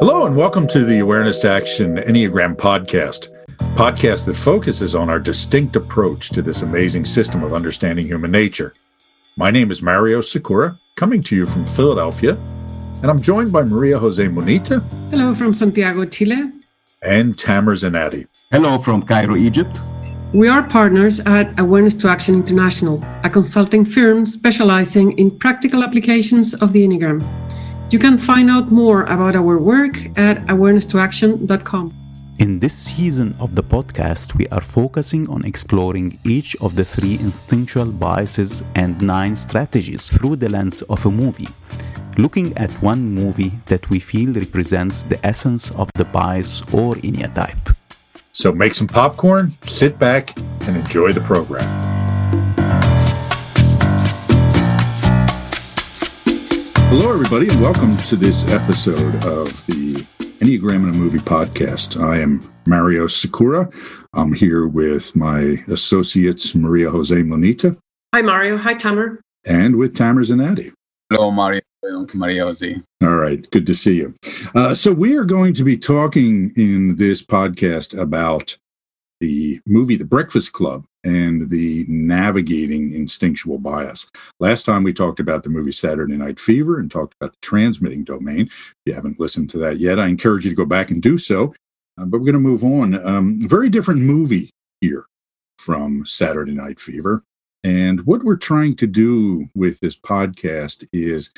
Hello, and welcome to the Awareness to Action Enneagram podcast, podcast that focuses on our distinct approach to this amazing system of understanding human nature. My name is Mario Sikora, coming to you from Philadelphia, and I'm joined by Maria Jose Munita. Hello from Santiago, Chile. And Tamer Zanati. Hello from Cairo, Egypt. We are partners at Awareness to Action International, a consulting firm specializing in practical applications of the Enneagram. You can find out more about our work at awareness2action.com. In this season of the podcast, we are focusing on exploring each of the three instinctual biases and nine strategies through the lens of a movie, looking at one movie that we feel represents the essence of the bias or enneatype. So make some popcorn, sit back, and enjoy the program. Hello, everybody, and welcome to this episode of the Enneagram in a Movie podcast. I am Mario Sikora. I'm here with my associates, Maria Jose Munita. Hi, Mario. Hi, Tamer. And with Tamer Zanati. Hello, Mario. Maria Jose. All right. Good to see you. Uh, so, we are going to be talking in this podcast about the movie The Breakfast Club and the navigating instinctual bias. Last time we talked about the movie Saturday Night Fever and talked about the transmitting domain. If you haven't listened to that yet, I encourage you to go back and do so. Uh, but we're going to move on. Um, very different movie here from Saturday Night Fever. And what we're trying to do with this podcast is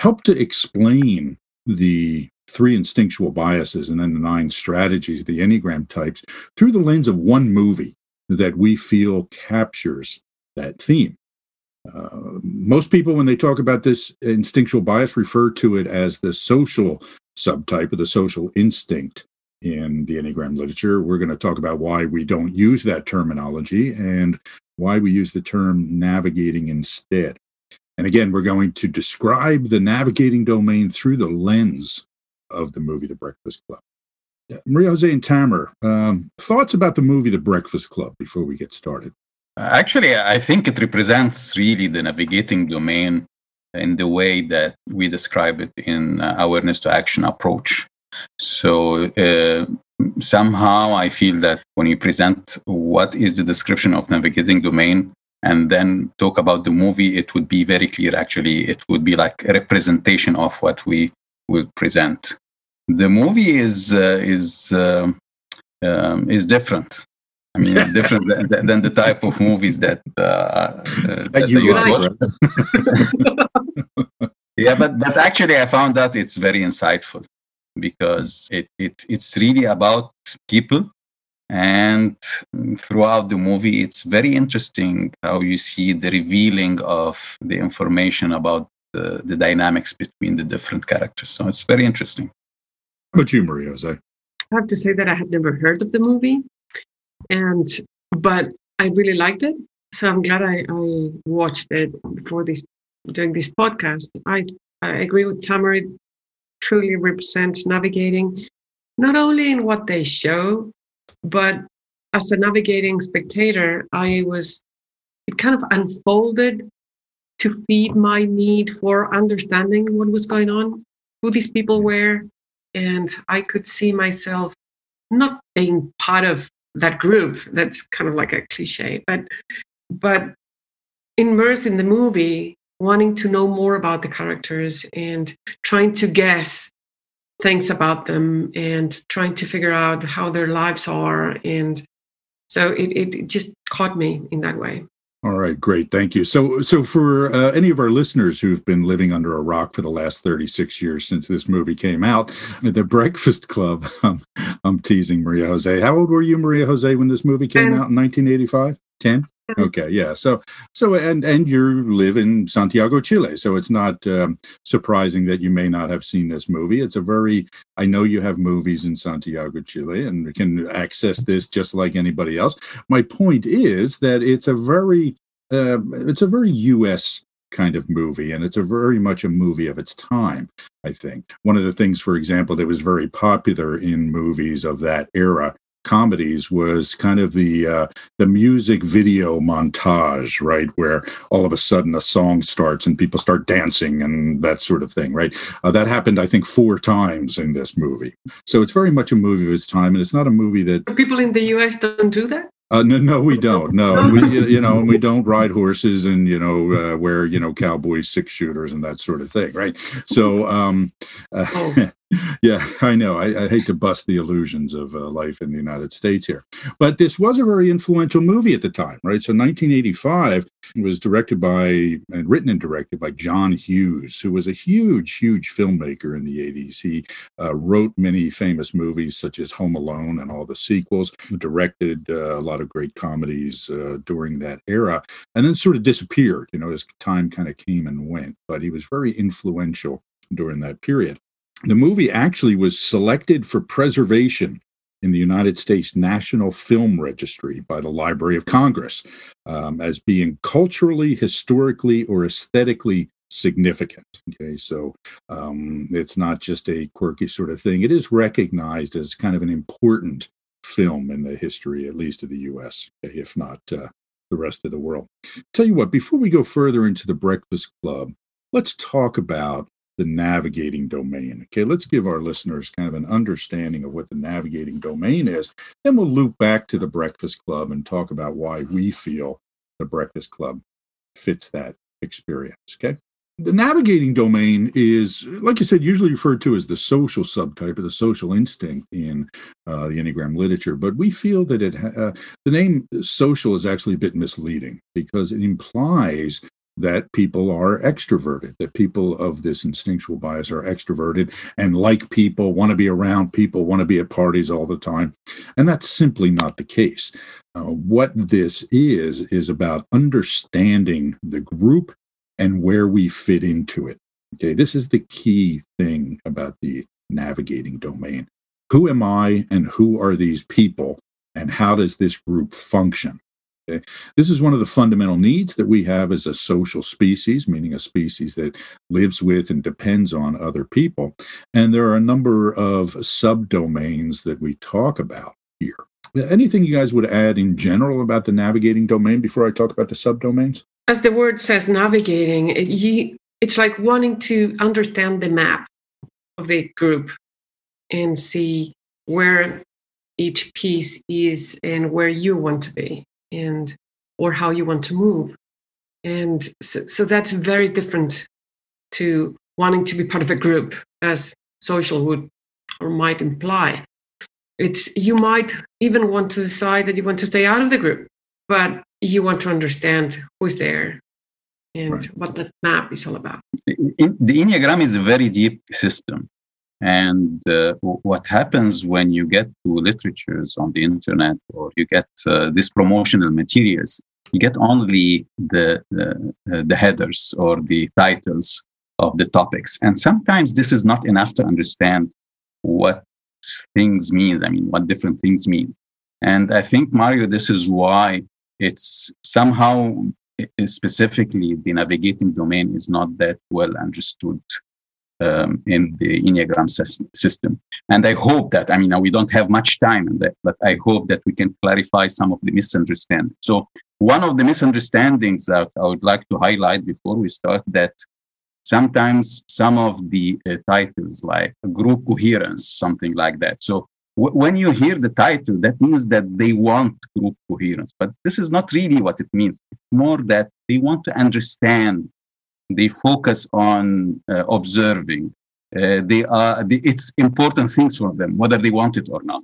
help to explain the three instinctual biases and then the nine strategies, the Enneagram types, through the lens of one movie that we feel captures that theme. Uh, most people, when they talk about this instinctual bias, refer to it as the social subtype or the social instinct in the Enneagram literature. We're going to talk about why we don't use that terminology and why we use the term navigating instead. And again, we're going to describe the navigating domain through the lens of the movie The Breakfast Club. Maria Jose and Tamer, um, thoughts about the movie The Breakfast Club before we get started? Actually, I think it represents really the navigating domain in the way that we describe it in uh, awareness to action approach. So uh, somehow I feel that when you present what is the description of navigating domain and then talk about the movie, it would be very clear. Actually, it would be like a representation of what we will present the movie is uh, is uh, um, is different. I mean, it's different than, than, the type of movies that, uh, uh that, you like. yeah, but but actually, I found that it's very insightful because it, it it's really about people and throughout the movie it's very interesting how you see the revealing of the information about the, the dynamics between the different characters so it's very interesting about you, Maria Jose? I have to say that I had never heard of the movie, and but I really liked it. So I'm glad I, I watched it before this during this podcast. I I agree with Tamer. It truly represents navigating, not only in what they show, but as a navigating spectator, I was it kind of unfolded to feed my need for understanding what was going on, who these people were, and I could see myself not being part of that group. That's kind of like a cliche, but but immersed in the movie, wanting to know more about the characters and trying to guess things about them and trying to figure out how their lives are and so it, it just caught me in that way all right, great, thank you. So, so for uh, any of our listeners who've been living under a rock for the last thirty-six years since this movie came out, The Breakfast Club. Um, I'm teasing Maria Jose. How old were you, Maria Jose, when this movie came out in 1985? Ten. Okay, yeah. So, so, and and you live in Santiago, Chile, so it's not um, surprising that you may not have seen this movie. It's a very, I know you have movies in Santiago, Chile, and you can access this just like anybody else. My point is that it's a very, uh, it's a very U.S kind of movie and it's a very much a movie of its time i think one of the things for example that was very popular in movies of that era comedies was kind of the uh, the music video montage, right, where all of a sudden a song starts and people start dancing and that sort of thing, right? Uh, that happened, I think, four times in this movie. So it's very much a movie of its time, and it's not a movie that people in the U.S. don't do that. Uh, no, no, we don't. No, we, you know, and we don't ride horses and you know uh, wear you know cowboy six shooters and that sort of thing, right? So, um, uh, oh. yeah, I know. I, I, hate to bust the illusions of uh, life in the United States here, but this was a very influential movie at the time, right? So, 1985 was directed by and written and directed by John Hughes, who was a huge, huge filmmaker in the 80s. He uh, wrote many famous movies such as Home Alone and all the sequels. Directed uh, a lot of great comedies uh, during that era, and then sort of disappeared. You know, as time kind of came and went, but he was very influential during that period. The movie actually was selected for preservation in the United States National Film Registry by the Library of Congress um, as being culturally, historically, or aesthetically significant. Okay, so um, it's not just a quirky sort of thing. It is recognized as kind of an important film in the history, at least of the U.S., if not uh, the rest of the world. Tell you what, before we go further into the Breakfast Club, let's talk about the navigating domain. Okay, let's give our listeners kind of an understanding of what the navigating domain is. Then we'll loop back to the Breakfast Club and talk about why we feel the Breakfast Club fits that experience. Okay. The navigating domain is, like you said, usually referred to as the social subtype or the social instinct in uh, the Enneagram literature. But we feel that it ha- uh, the name social is actually a bit misleading because it implies that people are extroverted, that people of this instinctual bias are extroverted and like people, want to be around people, want to be at parties all the time. And that's simply not the case. Uh, what this is, is about understanding the group and where we fit into it. Okay, this is the key thing about the navigating domain. Who am I and who are these people and how does this group function? This is one of the fundamental needs that we have as a social species, meaning a species that lives with and depends on other people. And there are a number of subdomains that we talk about here. Uh, anything you guys would add in general about the navigating domain before I talk about the subdomains? As the word says, navigating, it, you, it's like wanting to understand the map of the group and see where each piece is and where you want to be and or how you want to move. And so, so that's very different to wanting to be part of a group as social would or might imply. It's you might even want to decide that you want to stay out of the group but you want to understand who's there and right. what that map is all about. The enneagram is a very deep system and uh, what happens when you get to literatures on the internet or you get uh, these promotional materials, you get only the, uh, the headers or the titles of the topics. And sometimes this is not enough to understand what things mean. I mean, what different things mean. And I think, Mario, this is why it's somehow specifically the navigating domain is not that well understood um, in the Enneagram system. And I hope that, I mean, we don't have much time that, but I hope that we can clarify some of the misunderstandings. So, one of the misunderstandings that I would like to highlight before we start that sometimes some of the uh, titles like group coherence, something like that. So, w- when you hear the title, that means that they want group coherence, but this is not really what it means. It's more that they want to understand they focus on uh, observing. Uh, they are the, it's important things for them, whether they want it or not.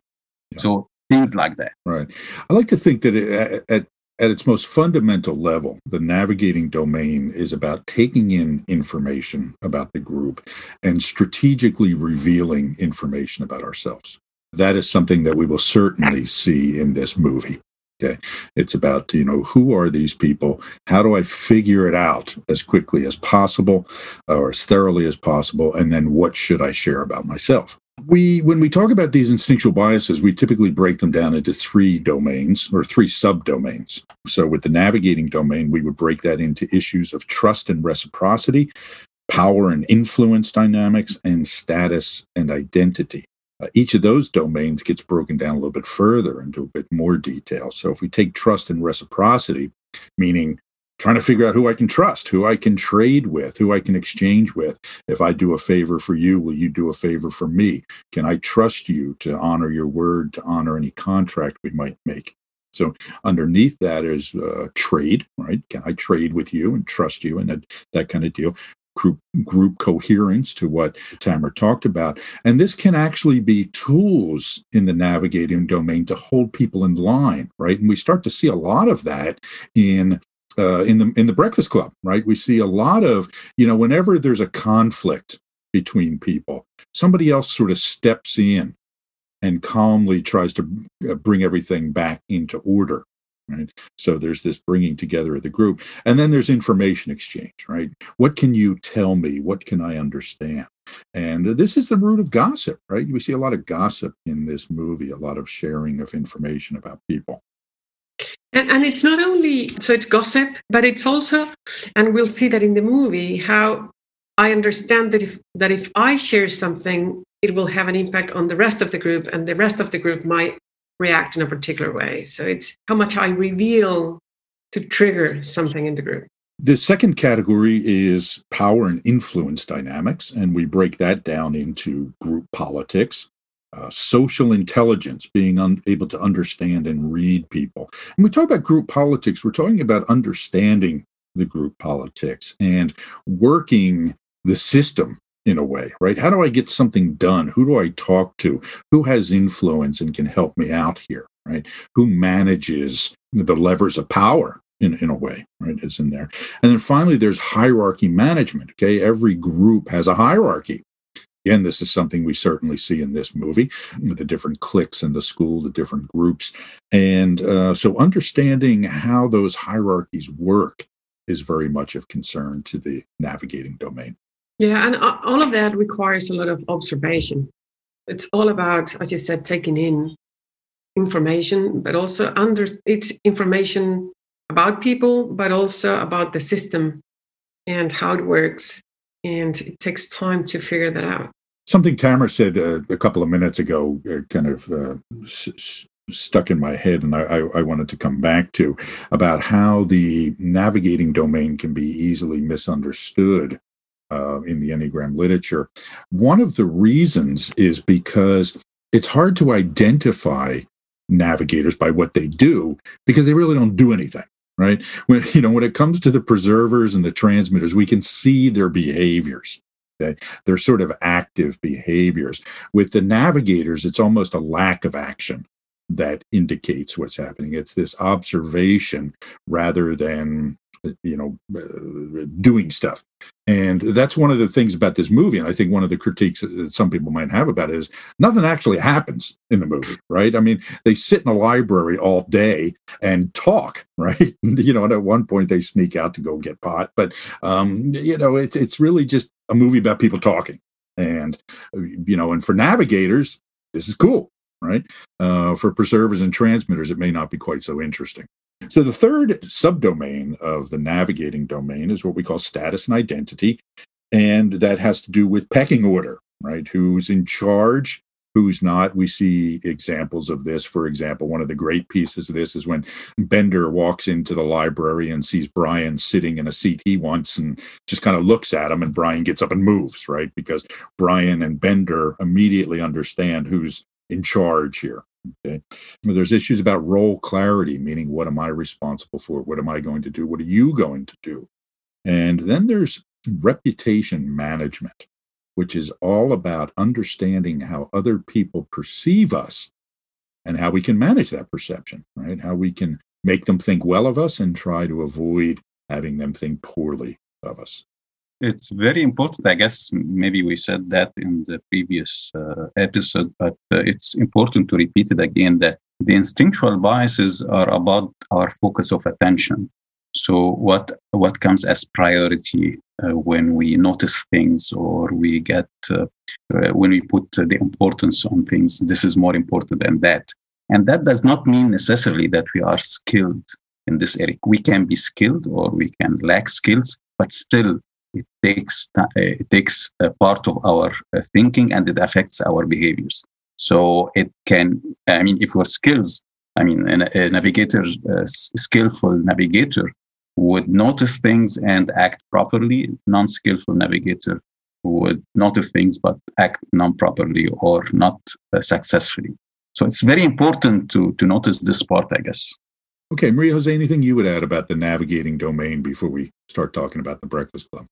Yeah. So things like that. Right. I like to think that it, at at its most fundamental level, the navigating domain is about taking in information about the group and strategically revealing information about ourselves. That is something that we will certainly see in this movie. Okay. It's about, you know, who are these people? How do I figure it out as quickly as possible or as thoroughly as possible? And then what should I share about myself? We, when we talk about these instinctual biases, we typically break them down into three domains or three subdomains. So, with the navigating domain, we would break that into issues of trust and reciprocity, power and influence dynamics, and status and identity. Uh, each of those domains gets broken down a little bit further into a bit more detail. So if we take trust and reciprocity, meaning trying to figure out who I can trust, who I can trade with, who I can exchange with. If I do a favor for you, will you do a favor for me? Can I trust you to honor your word, to honor any contract we might make? So underneath that is uh, trade, right? Can I trade with you and trust you and that, that kind of deal? Group, group coherence to what Tamer talked about. And this can actually be tools in the navigating domain to hold people in line, right? And we start to see a lot of that in uh, in the in the Breakfast Club, right? We see a lot of you know whenever there's a conflict between people, somebody else sort of steps in and calmly tries to uh, bring everything back into order. Right. So there's this bringing together of the group. And then there's information exchange, right? What can you tell me? What can I understand? And this is the root of gossip, right? We see a lot of gossip in this movie, a lot of sharing of information about people. And, and it's not only, so it's gossip, but it's also, and we'll see that in the movie, how I understand that if, that if I share something, it will have an impact on the rest of the group, and the rest of the group might react in a particular way. So it's how much I reveal to trigger something in the group. The second category is power and influence dynamics, and we break that down into group politics uh, social intelligence, being un- able to understand and read people. And we talk about group politics, we're talking about understanding the group politics and working the system in a way, right? How do I get something done? Who do I talk to? Who has influence and can help me out here, right? Who manages the levers of power in, in a way, right? Is in there. And then finally, there's hierarchy management. Okay. Every group has a hierarchy. Again, this is something we certainly see in this movie the different cliques in the school, the different groups. And uh, so understanding how those hierarchies work is very much of concern to the navigating domain. Yeah, and all of that requires a lot of observation. It's all about, as you said, taking in information, but also under it's information about people, but also about the system and how it works and it takes time to figure that out. Something Tamer said uh, a couple of minutes ago uh, kind of uh, s- stuck in my head, and I, I, wanted to come back to about how the navigating domain can be easily misunderstood uh, in the Enneagram literature. One of the reasons is because it's hard to identify navigators by what they do because they really don't do anything right? When you know when it comes to the preservers and the transmitters, we can see their behaviors. Okay? They're sort of active behaviors. With the navigators, it's almost a lack of action that indicates what's happening. It's this observation rather than you know uh, doing stuff. And that's one of the things about this movie and i think one of the critiques that some people might have about it is nothing actually happens in the movie right? I mean they sit in a library all day and talk right? You know and at one point they sneak out to go get pot but um you know it's it's really just a movie about people talking. And you know and for navigators this is cool right? Uh, for preservers and transmitters it may not be quite so interesting so the third subdomain of the navigating domain is what we call status and identity. And that has to do with pecking order, right? Who's in charge, who's not. We see examples of this. For example, one of the great pieces of this is when Bender walks into the library and sees Brian sitting in a seat he wants and just kind of looks at him, and Brian gets up and moves, right? Because Brian and Bender immediately understand who's in charge here. Okay. There's issues about role clarity, meaning what am I responsible for? What am I going to do? What are you going to do? And then there's reputation management, which is all about understanding how other people perceive us and how we can manage that perception, right? How we can make them think well of us and try to avoid having them think poorly of us. It's very important. I guess maybe we said that in the previous uh, episode, but uh, it's important to repeat it again that the instinctual biases are about our focus of attention. So what what comes as priority uh, when we notice things or we get uh, uh, when we put the importance on things? This is more important than that, and that does not mean necessarily that we are skilled in this area. We can be skilled or we can lack skills, but still it takes uh, it takes a part of our uh, thinking and it affects our behaviors So it can, I mean, if your skills, I mean, a, a navigator, a skillful navigator would notice things and act properly. Non-skillful navigator would notice things but act non-properly or not uh, successfully. So it's very important to to notice this part, I guess. Okay, Maria Jose, anything you would add about the navigating domain before we start talking about the Breakfast Club?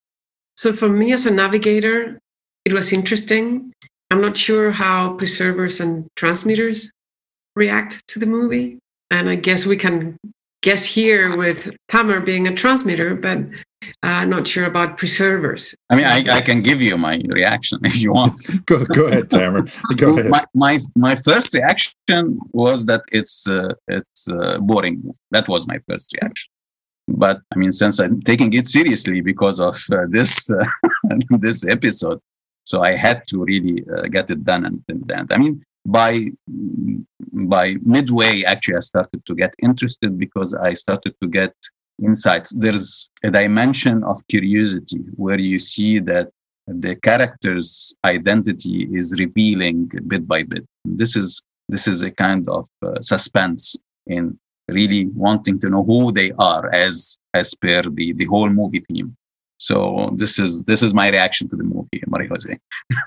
So for me as a navigator, it was interesting. I'm not sure how preservers and transmitters react to the movie. And I guess we can guess here with Tamer being a transmitter, but uh, not sure about preservers. I mean, I, I can give you my reaction if you want. go, go ahead, Tamer. Go ahead. My, my, my first reaction was that it's uh, it's uh, boring. That was my first reaction. But I mean, since I'm taking it seriously because of uh, this uh, this episode, so I had to really uh, get it done the end. I mean, by by midway, actually, I started to get interested because I started to get insights. There's a dimension of curiosity where you see that the character's identity is revealing bit by bit. This is this is a kind of uh, suspense in really wanting to know who they are as as per the the whole movie theme. So this is this is my reaction to the movie, Maria Jose.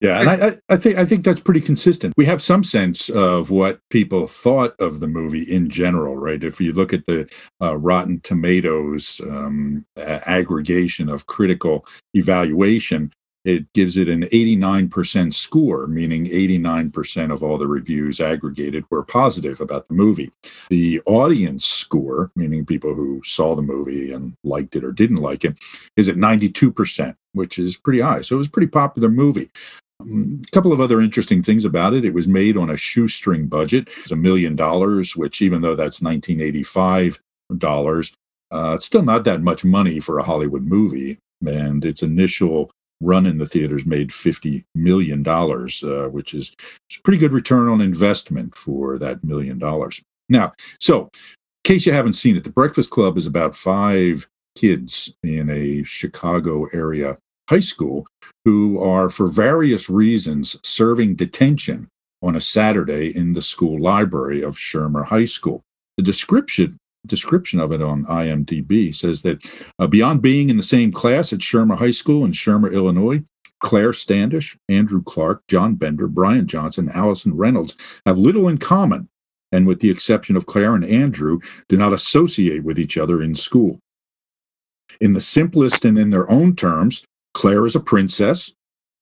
Yeah, and I, I, think I think that's pretty consistent. We have some sense of what people thought of the movie in general, right? If you look at the uh, Rotten Tomatoes um, aggregation of critical evaluation, it gives it an 89% score, meaning 89% of all the reviews aggregated were positive about the movie. The audience score, meaning people who saw the movie and liked it or didn't like it, is at 92%, which is pretty high. So it was a pretty popular movie. A couple of other interesting things about it. It was made on a shoestring budget. It's a million dollars, which even though that's 1985 dollars, uh, it's still not that much money for a Hollywood movie. And its initial run in the theaters made $50 million, uh, which is a pretty good return on investment for that million dollars. Now, so in case you haven't seen it, The Breakfast Club is about five kids in a Chicago area high school who are, for various reasons, serving detention on a Saturday in the school library of Shermer High School. The description description of it on IMDb says that uh, beyond being in the same class at Shermer High School in Shermer, Illinois, Claire Standish, Andrew Clark, John Bender, Brian Johnson, Allison Reynolds have little in common, and with the exception of Claire and Andrew, do not associate with each other in school. In the simplest and in their own terms, Claire is a princess,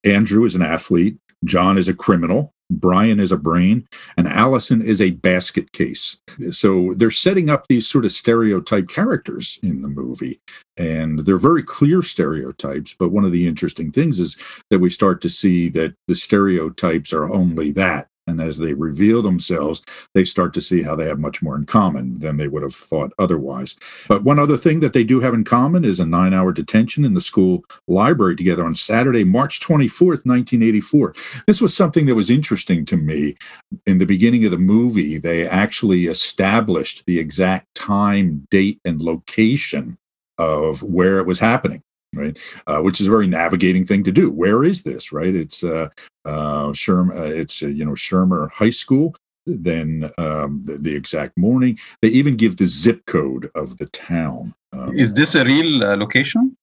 Andrew is an athlete, John is a criminal, Brian is a brain, and Allison is a basket case. So they're setting up these sort of stereotype characters in the movie. And they're very clear stereotypes. But one of the interesting things is that we start to see that the stereotypes are only that. And as they reveal themselves, they start to see how they have much more in common than they would have thought otherwise. But one other thing that they do have in common is a nine hour detention in the school library together on Saturday, March 24th, 1984. This was something that was interesting to me. In the beginning of the movie, they actually established the exact time, date, and location of where it was happening right? Uh, which is a very navigating thing to do. Where is this, right? It's uh, uh, Shermer, uh, it's uh, you know Shermer High School. Then um, the, the, exact morning, they even give the zip code of the town. Um, is this a real uh, location?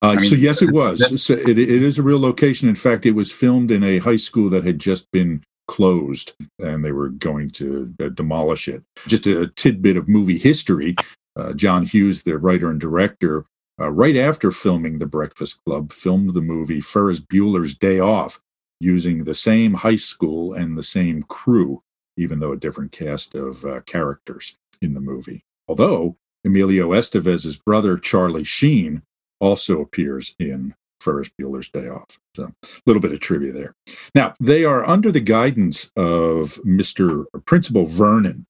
Uh, mean, so yes, it was. So it, it is a real location. In fact, it was filmed in a high school that had just been closed, and they were going to uh, demolish it. Just a tidbit of movie history: uh, John Hughes, the writer and director, uh, right after filming The Breakfast Club, filmed the movie Ferris Bueller's Day Off using the same high school and the same crew, even though a different cast of uh, characters in the movie. Although Emilio Estevez's brother, Charlie Sheen, also appears in Ferris Bueller's Day Off. So a little bit of trivia there. Now, they are under the guidance of Mr. Principal Vernon,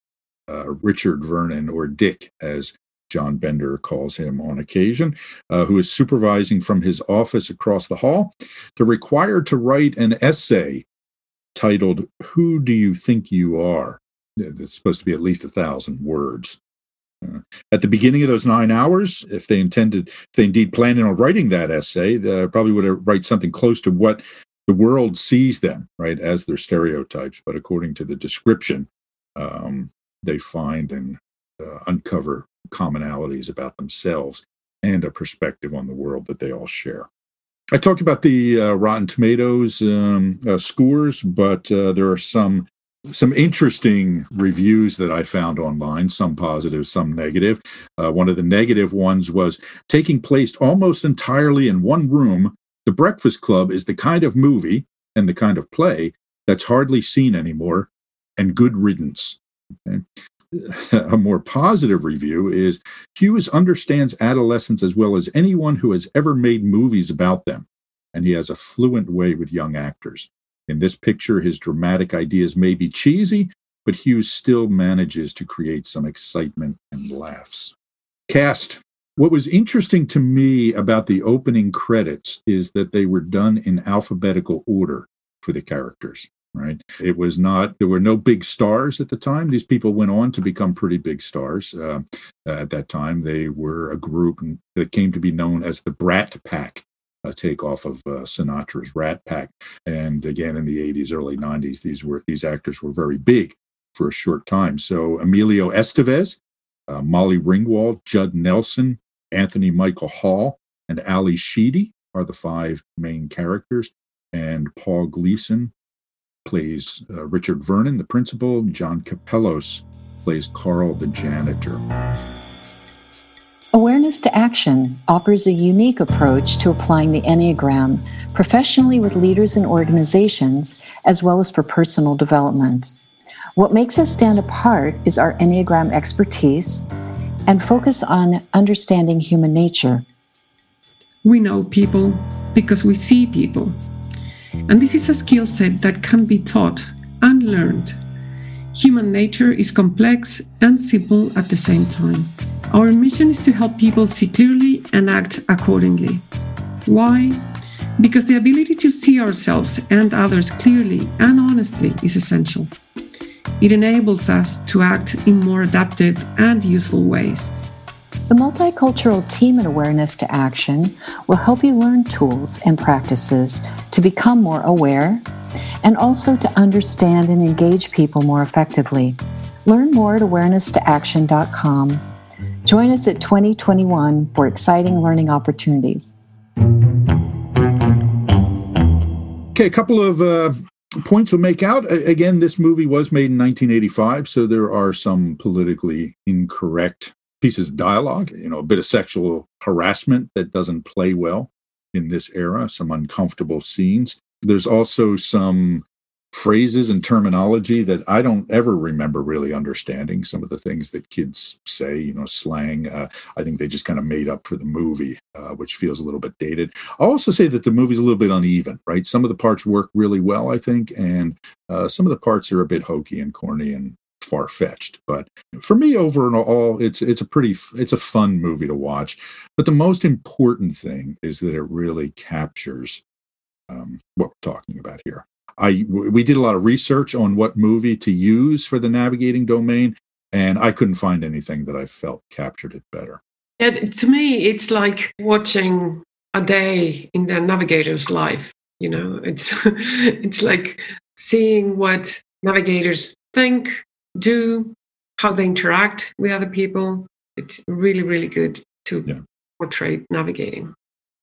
uh, Richard Vernon, or Dick, as John Bender calls him on occasion, uh, who is supervising from his office across the hall. They're required to write an essay titled, Who Do You Think You Are? It's supposed to be at least a thousand words. Uh, at the beginning of those nine hours, if they intended, if they indeed planned on writing that essay, they probably would have write something close to what the world sees them right as their stereotypes, but according to the description, um, they find and uh, uncover commonalities about themselves and a perspective on the world that they all share. I talked about the uh, Rotten Tomatoes um, uh, scores, but uh, there are some some interesting reviews that I found online, some positive, some negative. Uh, one of the negative ones was taking place almost entirely in one room. The Breakfast Club is the kind of movie and the kind of play that's hardly seen anymore, and good riddance. Okay. A more positive review is Hughes understands adolescents as well as anyone who has ever made movies about them, and he has a fluent way with young actors. In this picture, his dramatic ideas may be cheesy, but Hughes still manages to create some excitement and laughs. Cast. What was interesting to me about the opening credits is that they were done in alphabetical order for the characters, right? It was not, there were no big stars at the time. These people went on to become pretty big stars. Uh, at that time, they were a group that came to be known as the Brat Pack a takeoff of uh, Sinatra's Rat Pack. And again, in the 80s, early 90s, these were these actors were very big for a short time. So Emilio Estevez, uh, Molly Ringwald, Judd Nelson, Anthony Michael Hall, and Ally Sheedy are the five main characters. And Paul Gleason plays uh, Richard Vernon, the principal. John Kapelos plays Carl, the janitor. Awareness to Action offers a unique approach to applying the Enneagram professionally with leaders and organizations, as well as for personal development. What makes us stand apart is our Enneagram expertise and focus on understanding human nature. We know people because we see people. And this is a skill set that can be taught and learned. Human nature is complex and simple at the same time. Our mission is to help people see clearly and act accordingly. Why? Because the ability to see ourselves and others clearly and honestly is essential. It enables us to act in more adaptive and useful ways. The multicultural team and awareness to action will help you learn tools and practices to become more aware and also to understand and engage people more effectively. Learn more at awareness2action.com Join us at 2021 for exciting learning opportunities. Okay, a couple of uh, points we'll make out. Again, this movie was made in 1985, so there are some politically incorrect pieces of dialogue, you know, a bit of sexual harassment that doesn't play well in this era, some uncomfortable scenes. There's also some phrases and terminology that I don't ever remember really understanding. Some of the things that kids say, you know, slang, uh, I think they just kind of made up for the movie, uh, which feels a little bit dated. I'll also say that the movie's a little bit uneven, right? Some of the parts work really well, I think, and uh, some of the parts are a bit hokey and corny and far fetched. But for me, overall, it's it's a pretty it's a fun movie to watch. But the most important thing is that it really captures um, what we're talking about here. I we did a lot of research on what movie to use for the navigating domain, and I couldn't find anything that I felt captured it better. Yeah, to me, it's like watching a day in the navigator's life. You know, it's it's like seeing what navigators think, do, how they interact with other people. It's really, really good to yeah. portray navigating.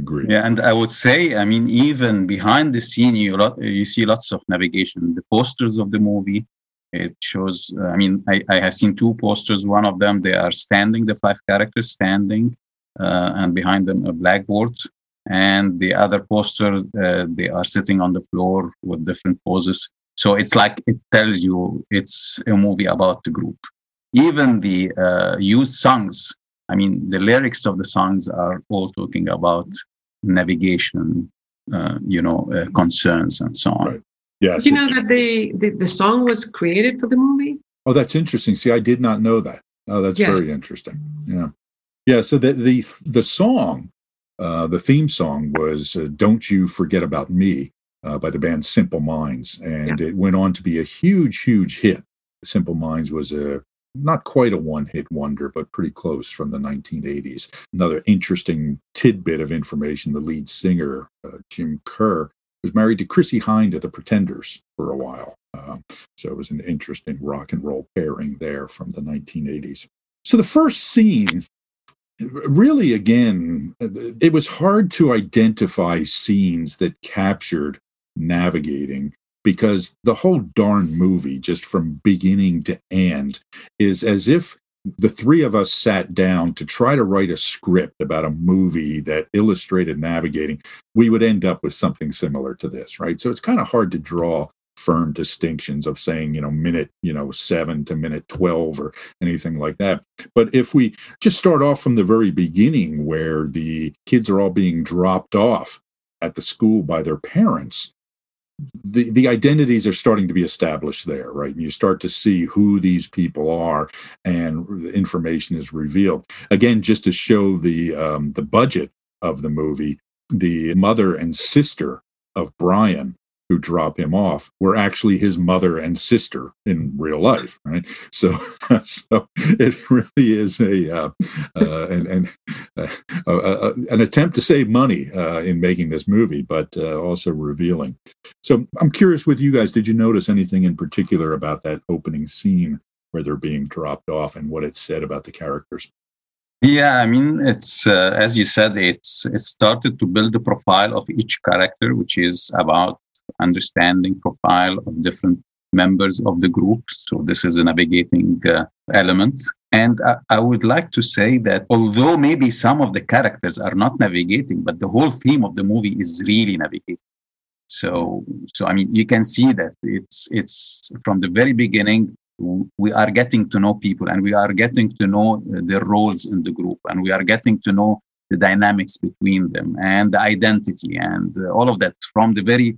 Agree. Yeah, and I would say, I mean, even behind the scene, you lot, you see lots of navigation. The posters of the movie, it shows. Uh, I mean, I, I have seen two posters. One of them, they are standing, the five characters standing, uh, and behind them a blackboard. And the other poster, uh, they are sitting on the floor with different poses. So it's like it tells you it's a movie about the group. Even the uh, used songs I mean, the lyrics of the songs are all talking about navigation, uh, you know, uh, concerns and so on. Right. Yes. you know that the, the, the song was created for the movie? Oh, that's interesting. See, I did not know that. Oh, that's yes. very interesting. Yeah. Yeah. So the the the song, uh, the theme song was uh, "Don't You Forget About Me" uh, by the band Simple Minds, and yeah. it went on to be a huge, huge hit. Simple Minds was a not quite a one hit wonder, but pretty close from the 1980s. Another interesting tidbit of information the lead singer, uh, Jim Kerr, was married to Chrissie Hynde of the Pretenders for a while. Uh, so it was an interesting rock and roll pairing there from the 1980s. So the first scene, really, again, it was hard to identify scenes that captured navigating because the whole darn movie, just from beginning to end, is as if the three of us sat down to try to write a script about a movie that illustrated navigating, we would end up with something similar to this, right? So it's kind of hard to draw firm distinctions of saying, you know, minute, you know, seven to minute 12 or anything like that. But if we just start off from the very beginning where the kids are all being dropped off at the school by their parents, the, the identities are starting to be established there, right? And you start to see who these people are, and information is revealed. Again, just to show the um, the budget of the movie, the mother and sister of Brian who drop him off were actually his mother and sister in real life, right? So, so it really is a uh, uh, an an, uh, an attempt to save money uh, in making this movie, but uh, also revealing. So, I'm curious with you guys. Did you notice anything in particular about that opening scene where they're being dropped off and what it said about the characters? Yeah, I mean, it's uh, as you said, it's it started to build the profile of each character, which is about understanding profile of different members of the group. So this is a navigating uh, element. And I, I, would like to say that although maybe some of the characters are not navigating, but the whole theme of the movie is really navigating. So, so I mean, you can see that it's it's from the very beginning. We are getting to know people, and we are getting to know their roles in the group, and we are getting to know the dynamics between them and the identity and all of that from the very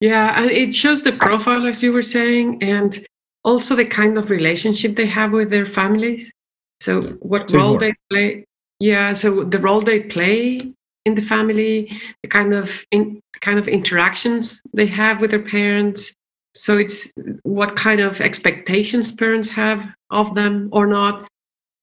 Yeah, and it shows the profile, as you were saying, and also the kind of relationship they have with their families. So, yeah. what Say role more. they play? Yeah, so the role they play in the family, the kind of in, kind of interactions they have with their parents. So it's what kind of expectations parents have of them or not.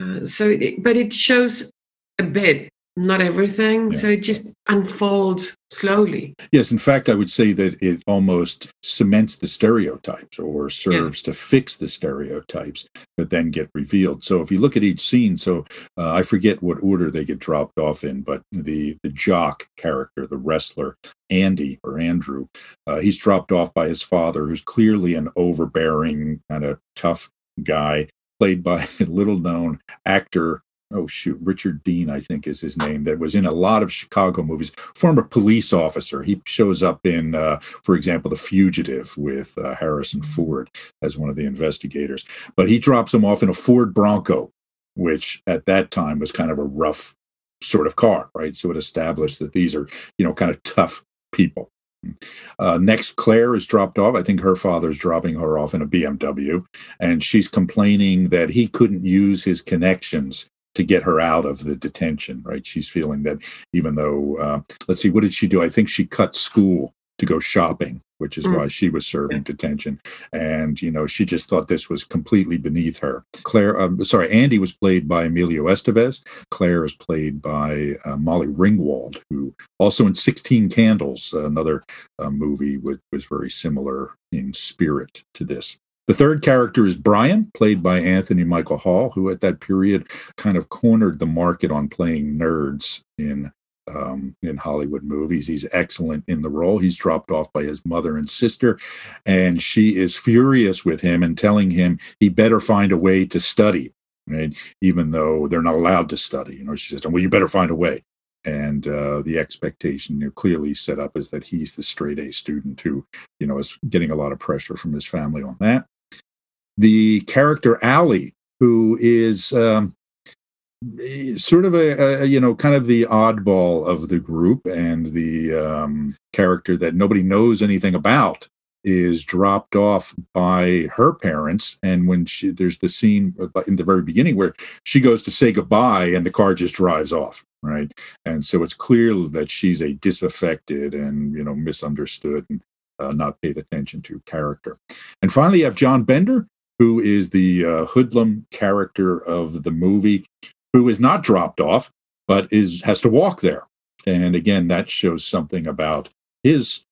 Uh, so, it, but it shows a bit not everything. Yeah. So it just unfolds slowly. Yes, in fact, I would say that it almost cements the stereotypes or serves yeah. to fix the stereotypes that then get revealed. So if you look at each scene, so uh, I forget what order they get dropped off in, but the the jock character, the wrestler Andy or Andrew, uh, he's dropped off by his father, who's clearly an overbearing kind of tough guy played by a little known actor oh shoot, Richard Dean, I think is his name, that was in a lot of Chicago movies. Former police officer. He shows up in, uh, for example, The Fugitive with uh, Harrison Ford as one of the investigators. But he drops him off in a Ford Bronco, which at that time was kind of a rough sort of car, right? So it established that these are, you know, kind of tough people. Uh, next, Claire is dropped off. I think her father's dropping her off in a BMW, and she's complaining that he couldn't use his connections to get her out of the detention, right? She's feeling that even though, uh, let's see, what did she do? I think she cut school to go shopping, which is mm. why she was serving detention. And, you know, she just thought this was completely beneath her. Claire, um, sorry, Andy was played by Emilio Estevez. Claire is played by uh, Molly Ringwald, who also in 16 Candles, another uh, movie, was, was very similar in spirit to this. The third character is Brian, played by Anthony Michael Hall, who at that period kind of cornered the market on playing nerds in um, in Hollywood movies. He's excellent in the role. He's dropped off by his mother and sister, and she is furious with him and telling him he better find a way to study, right? Even though they're not allowed to study. You know, she says, "Well, you better find a way." And uh, the expectation you know, clearly set up is that he's the straight A student who, you know, is getting a lot of pressure from his family on that the character Allie, who is um, sort of a, a, you know kind of the oddball of the group and the um, character that nobody knows anything about is dropped off by her parents. And when she there's the scene in the very beginning where she goes to say goodbye and the car just drives off right? And so it's clear that she's a disaffected and you know misunderstood and uh, not paid attention to character. And finally you have john bender who is the uh, hoodlum character of the movie, who is not dropped off, but is has to walk there. And again, that shows something about his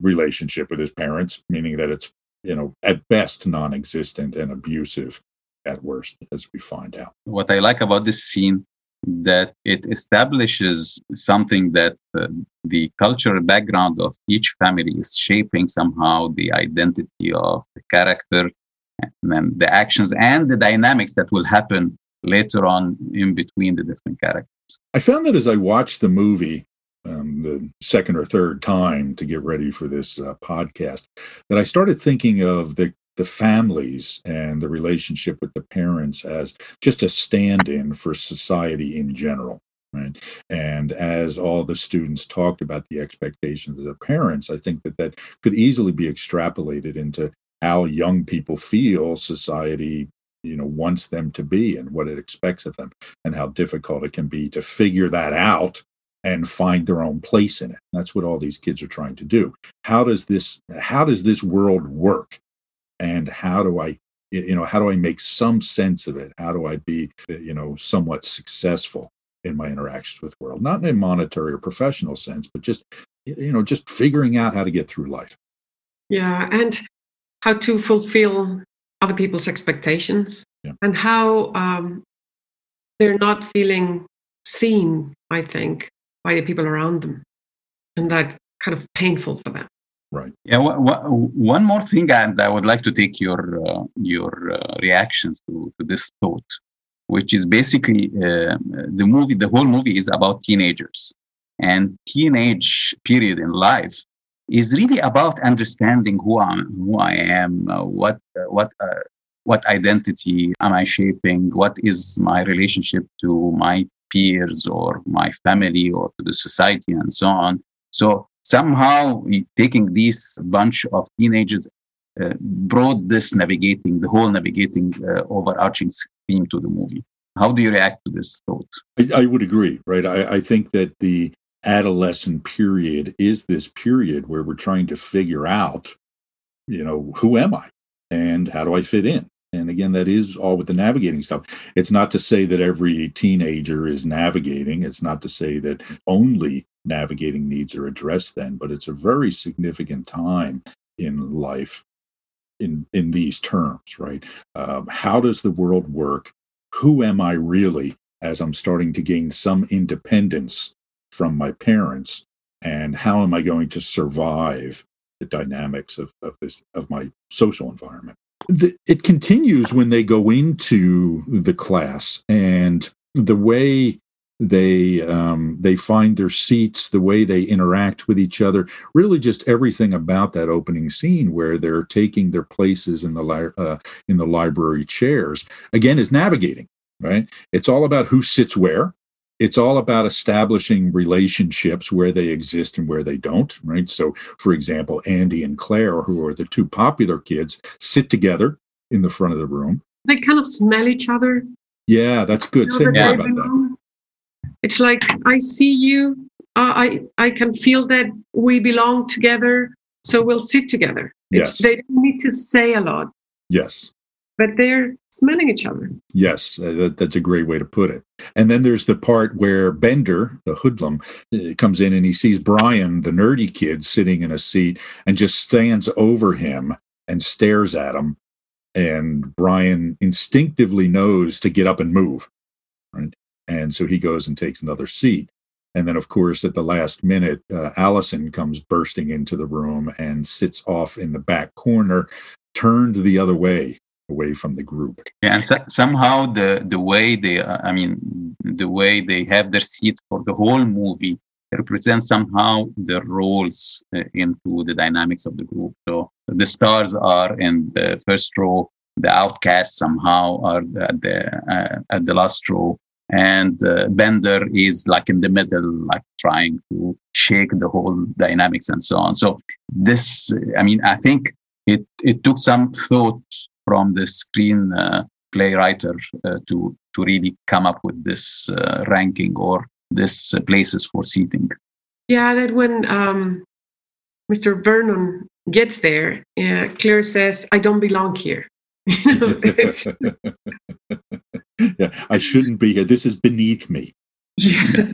relationship with his parents, meaning that it's, you know, at best non existent and abusive at worst, as we find out. What I like about this scene that it establishes something that uh, the cultural background of each family is shaping somehow the identity of the character and then the actions and the dynamics that will happen later on in between the different characters. I found that as I watched the movie um, the second or third time to get ready for this uh, podcast, that I started thinking of the the families and the relationship with the parents as just a stand-in for society in general. Right. And as all the students talked about the expectations of the parents, I think that that could easily be extrapolated into how young people feel society you know wants them to be and what it expects of them and how difficult it can be to figure that out and find their own place in it. That's what all these kids are trying to do. How does this how does this world work? And how do i you know how do i make some sense of it? How do i be you know somewhat successful in my interactions with the world? Not in a monetary or professional sense but just you know just figuring out how to get through life. Yeah and how to fulfill other people's expectations yeah. and how um, they're not feeling seen, I think, by the people around them. And that's kind of painful for them. Right. Yeah. one more thing, and I would like to take your uh, your uh, reactions to, to this thought, which is basically uh, the movie. The whole movie is about teenagers and teenage period in life is really about understanding who I who I am, uh, what uh, what uh, what identity am I shaping, what is my relationship to my peers or my family or to the society and so on. So somehow taking this bunch of teenagers uh, brought this navigating the whole navigating uh, overarching theme to the movie. How do you react to this thought? I, I would agree, right? I, I think that the adolescent period is this period where we're trying to figure out, you know, who am I and how do I fit in? And again, that is all with the navigating stuff. It's not to say that every teenager is navigating. It's not to say that only navigating needs are addressed then, but it's a very significant time in life in in these terms, right? Um, how does the world work? Who am I really as I'm starting to gain some independence from my parents and how am i going to survive the dynamics of, of this of my social environment the, it continues when they go into the class and the way they um, they find their seats, the way they interact with each other, really just everything about that opening scene where they're taking their places in the li- uh, in the library chairs again is navigating. Right, it's all about who sits where, it's all about establishing relationships where they exist and where they don't, right? So, for example, Andy and Claire, who are the two popular kids, sit together in the front of the room. They kind of smell each other. Yeah, that's good. Say more about that. It's like I see you. Uh, I I can feel that we belong together, so we'll sit together. It's, yes. They don't need to say a lot. Yes but they're smelling each other. Yes, uh, that, that's a great way to put it. And then there's the part where Bender, the hoodlum, uh, comes in and he sees Brian, the nerdy kid, sitting in a seat and just stands over him and stares at him. And Brian instinctively knows to get up and move. Right. And so he goes and takes another seat. And then, of course, at the last minute, uh, Allison comes bursting into the room and sits off in the back corner, turned the other way away from the group. Yeah, and so, somehow the the way they, uh, I mean, the way they have their seat for the whole movie represents somehow their roles uh, into the dynamics of the group. So the stars are in the first row, the outcasts somehow are at the uh, at the last row, and uh, Bender is like in the middle, like trying to shake the whole dynamics and so on. So this, I mean, I think it it took some thought from the screen uh, playwriter uh, to to really come up with this uh, ranking or this places for seating. Yeah, that when um, Mr. Vernon gets there, uh, Claire says, "I don't belong here." yeah, I shouldn't be here. This is beneath me. Yeah,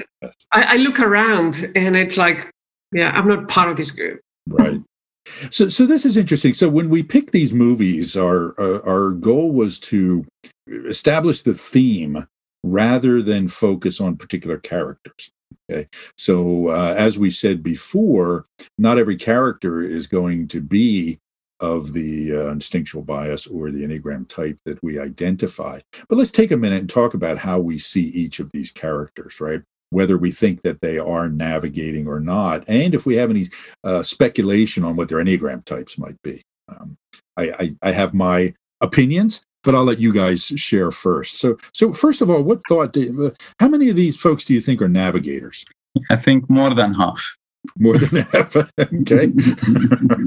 I, I, look around and it's like yeah, I'm not part of this group. Right. So, so this is interesting. So, when we pick these movies, our uh, our goal was to establish the theme rather than focus on particular characters. Okay. So, uh, as we said before, not every character is going to be of the uh, instinctual bias or the Enneagram type that we identify. But let's take a minute and talk about how we see each of these characters, right? Whether we think that they are navigating or not, and if we have any uh, speculation on what their Enneagram types might be. Um, I, I, I have my opinions, but I'll let you guys share first. So, so first of all, what thought? Do, uh, how many of these folks do you think are navigators? I think more than half. More than half. okay.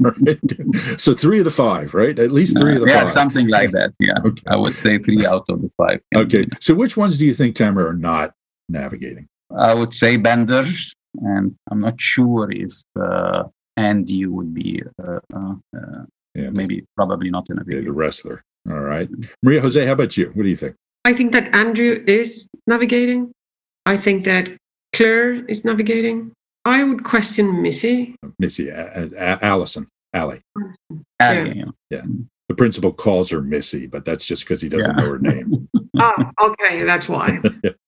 right. So three of the five, right? At least three uh, of the yeah, five. something like that. Yeah. Okay. I would say three out of the five. Okay. So which ones do you think, Tamer, are not navigating? I would say Bender, and I'm not sure if uh, Andy would be uh, uh, uh yeah, maybe probably not in a yeah, the wrestler. All right. Maria Jose, how about you? What do you think? I think that Andrew is navigating. I think that Claire is navigating. I would question Missy. Missy, uh, uh, Allison, Allie. Allie, yeah. yeah. The principal calls her Missy, but that's just because he doesn't yeah. know her name. oh, okay, that's why.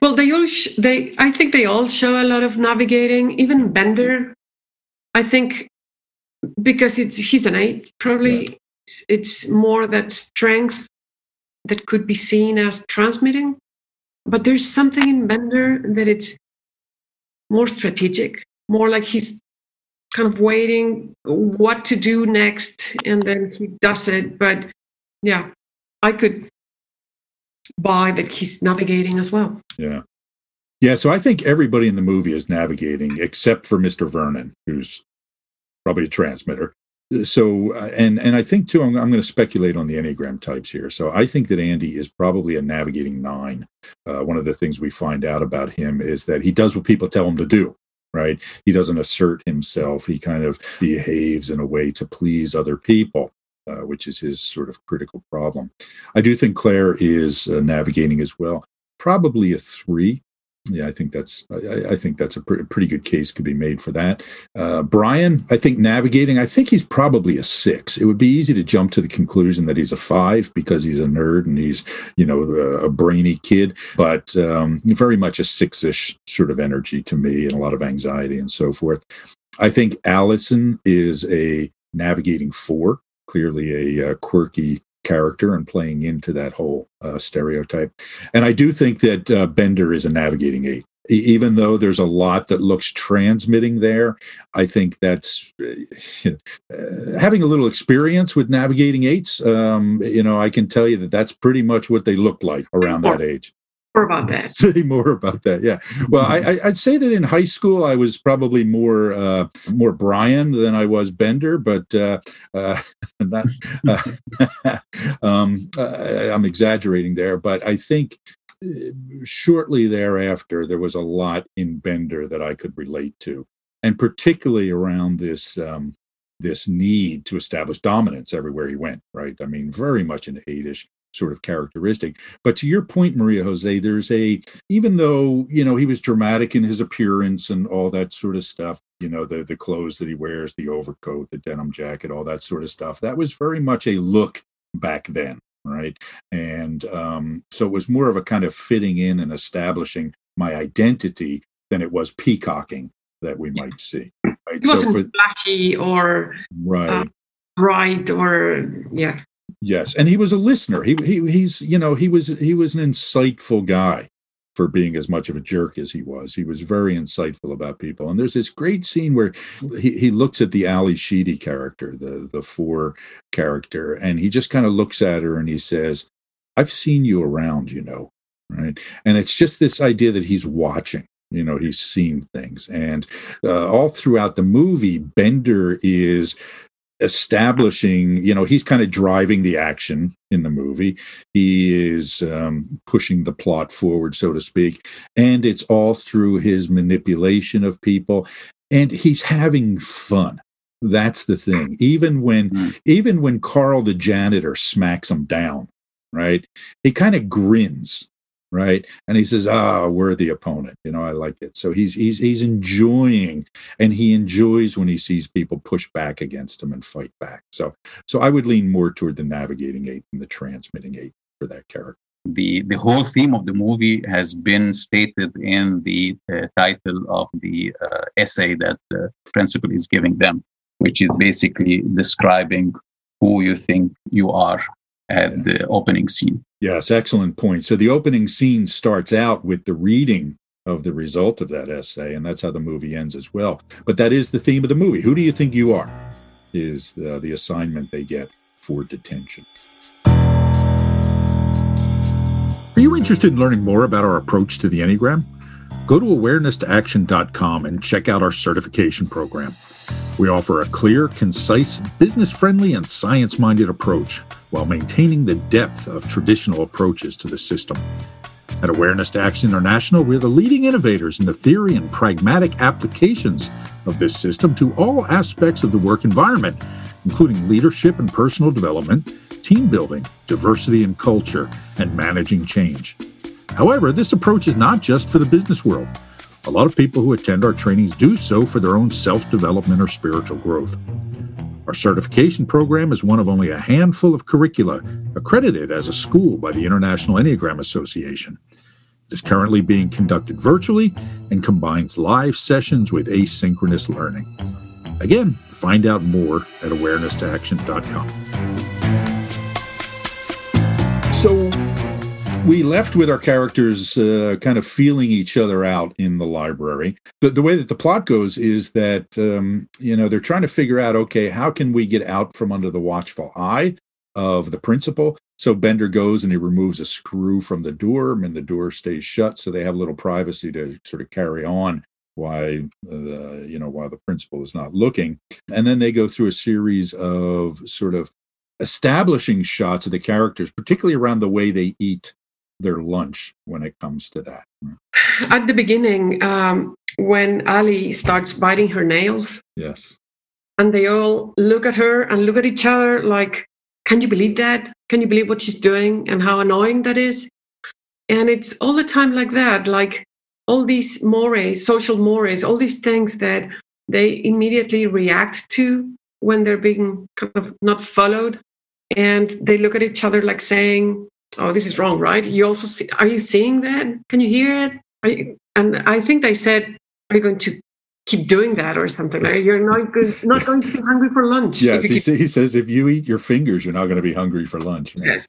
well, they all sh- they I think they all show a lot of navigating. Even Bender, I think, because it's he's an eight, probably it's, it's more that strength that could be seen as transmitting. But there's something in Bender that it's more strategic, more like he's kind of waiting what to do next and then he does it. But yeah, I could buy that he's navigating as well. Yeah. Yeah, so I think everybody in the movie is navigating except for Mr. Vernon, who's probably a transmitter so uh, and and i think too i'm, I'm going to speculate on the enneagram types here so i think that andy is probably a navigating nine uh, one of the things we find out about him is that he does what people tell him to do right he doesn't assert himself he kind of behaves in a way to please other people uh, which is his sort of critical problem i do think claire is uh, navigating as well probably a three yeah, I think that's I, I think that's a pre- pretty good case could be made for that. Uh, Brian, I think navigating, I think he's probably a six. It would be easy to jump to the conclusion that he's a five because he's a nerd and he's you know a, a brainy kid, but um, very much a six-ish sort of energy to me and a lot of anxiety and so forth. I think Allison is a navigating four, clearly a, a uh, quirky character and playing into that whole uh, stereotype. And I do think that uh, Bender is a navigating eight. Even though there's a lot that looks transmitting there, I think that's uh, having a little experience with navigating eights. Um, you know, I can tell you that that's pretty much what they looked like around that age more about that. Say more about that. Yeah. Well, I, would say that in high school I was probably more uh, more Brian than I was Bender, but uh, uh, not, uh, um, I'm exaggerating there. But I think uh, shortly thereafter there was a lot in Bender that I could relate to, and particularly around this. Um, this need to establish dominance everywhere he went, right? I mean, very much an eightish sort of characteristic. But to your point, Maria Jose, there's a even though you know he was dramatic in his appearance and all that sort of stuff, you know the the clothes that he wears, the overcoat, the denim jacket, all that sort of stuff. That was very much a look back then, right? And um, so it was more of a kind of fitting in and establishing my identity than it was peacocking that we might see. Right? It wasn't so for, flashy or right. Uh, bright or yeah Yes, and he was a listener. He he he's you know he was he was an insightful guy for being as much of a jerk as he was. He was very insightful about people. And there's this great scene where he, he looks at the Ally Sheedy character, the the four character, and he just kind of looks at her and he says, "I've seen you around, you know." Right, and it's just this idea that he's watching you know he's seen things and uh, all throughout the movie bender is establishing you know he's kind of driving the action in the movie. He is um, pushing the plot forward so to speak and it's all through his manipulation of people and he's having fun. That's the thing. Even when mm-hmm. even when carl the janitor smacks him down right he kind of grins right? And he says, "Ah, we're the opponent." You know, I like it. So he's he's he's enjoying, and he enjoys when he sees people push back against him and fight back. So so I would lean more toward the navigating eight than the transmitting eight for that character. The the whole theme of the movie has been stated in the uh, title of the uh, essay that the principal is giving them, which is basically describing who you think you are at the opening scene. Yes, excellent point. So the opening scene starts out with the reading of the result of that essay, and that's how the movie ends as well. But that is the theme of the movie. Who do you think you are? Is the, the assignment they get for detention. Are you interested in learning more about our approach to the Enneagram? Go to awareness2action.com and check out our certification program. We offer a clear, concise, business friendly, and science minded approach while maintaining the depth of traditional approaches to the system. At Awareness to Action International, we're the leading innovators in the theory and pragmatic applications of this system to all aspects of the work environment, including leadership and personal development, team building, diversity and culture, and managing change. However, this approach is not just for the business world. A lot of people who attend our trainings do so for their own self development or spiritual growth. Our certification program is one of only a handful of curricula accredited as a school by the International Enneagram Association. It is currently being conducted virtually and combines live sessions with asynchronous learning. Again, find out more at awareness2action.com. we left with our characters uh, kind of feeling each other out in the library. The, the way that the plot goes is that, um, you know, they're trying to figure out, okay, how can we get out from under the watchful eye of the principal? So Bender goes and he removes a screw from the door and the door stays shut. So they have a little privacy to sort of carry on why the you know while the principal is not looking and then they go through a series of sort of establishing shots of the characters particularly around the way they eat their lunch when it comes to that. At the beginning, um, when Ali starts biting her nails, yes, and they all look at her and look at each other like, "Can you believe that? Can you believe what she's doing and how annoying that is?" And it's all the time like that, like all these mores, social mores, all these things that they immediately react to when they're being kind of not followed, and they look at each other like saying, oh this is wrong right? You also see are you seeing that? Can you hear it? You, and i think they said are you going to keep doing that or something? Like you're not good, not going to be hungry for lunch yes he, keep... he, says if you eat your fingers you're not going to be hungry for lunch. Yes.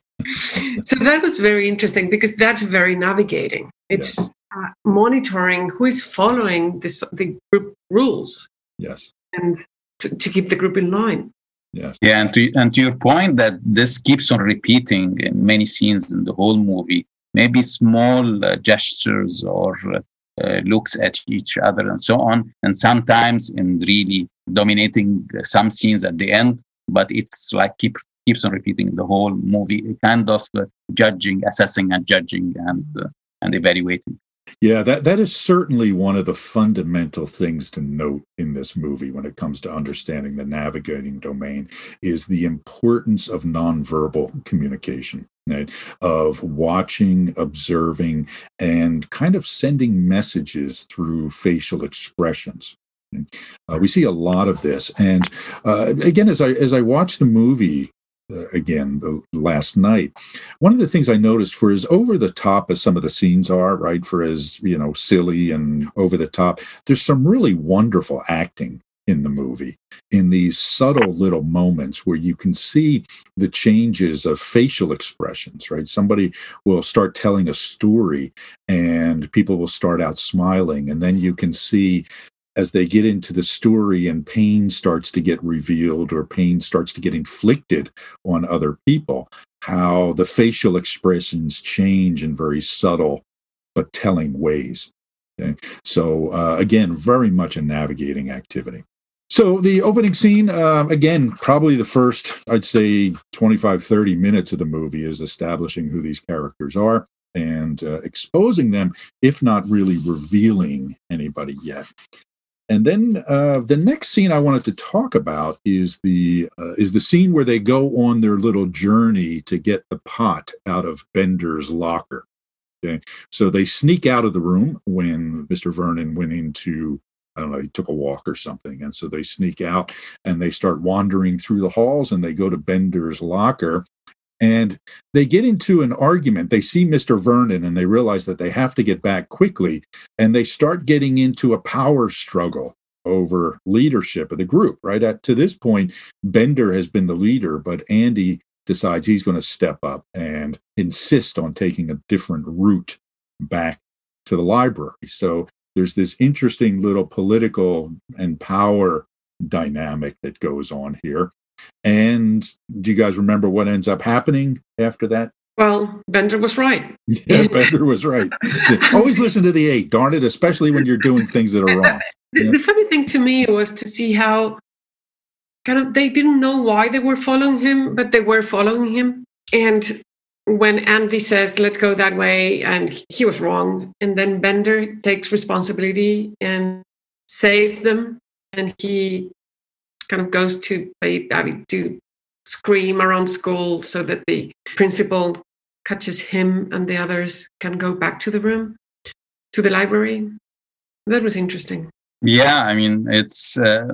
So that was very interesting because that's very navigating. It's yes. uh, monitoring who is following this, the group rules yes. and to, to keep the group in line Yes. Yeah, and to and to your point that this keeps on repeating in many scenes in the whole movie. Maybe small uh, gestures or uh, looks at each other and so on, and sometimes in really dominating some scenes at the end. But it's like keep keeps on repeating the whole movie, kind of uh, judging, assessing, and judging and uh, and evaluating. Yeah, that, that is certainly one of the fundamental things to note in this movie when it comes to understanding the navigating domain is the importance of nonverbal communication. Right? Of watching, observing, and kind of sending messages through facial expressions. Uh, we see a lot of this, and uh, again, as I as I watch the movie again the last night. One of the things i noticed for as over the top as some of the scenes are right for as you know silly and over the top there's some really wonderful acting in the movie in these subtle little moments where you can see the changes of facial expressions right? Somebody will start telling a story and people will start out smiling and then you can see as they get into the story and pain starts to get revealed or pain starts to get inflicted on other people, how the facial expressions change in very subtle but telling ways. Okay? So, uh, again, very much a navigating activity. So, the opening scene, uh, again, probably the first, I'd say, 25, 30 minutes of the movie is establishing who these characters are and uh, exposing them, if not really revealing anybody yet. And then uh, the next scene I wanted to talk about is the uh, is the scene where they go on their little journey to get the pot out of Bender's locker. Okay. So they sneak out of the room when Mr. Vernon went into, I don't know, he took a walk or something. And so they sneak out and they start wandering through the halls and they go to Bender's locker and they get into an argument. They see Mr. Vernon and they realize that they have to get back quickly. And they start getting into a power struggle over leadership of the group, right? At, to this point, Bender has been the leader, but Andy decides he's going to step up and insist on taking a different route back to the library. So there's this interesting little political and power dynamic that goes on here. And do you guys remember what ends up happening after that? Well, Bender was right. Yeah, Bender was right. Always listen to the eight, darn it, especially when you're doing things that are wrong. The, the funny thing to me was to see how kind of they didn't know why they were following him, but they were following him. And when Andy says, let's go that way, and he was wrong. And then Bender takes responsibility and saves them. And he kind of goes to, I mean, to scream around school so that the principal catches him and the others can go back to the room, to the library. That was interesting. Yeah, I mean, it's. Uh,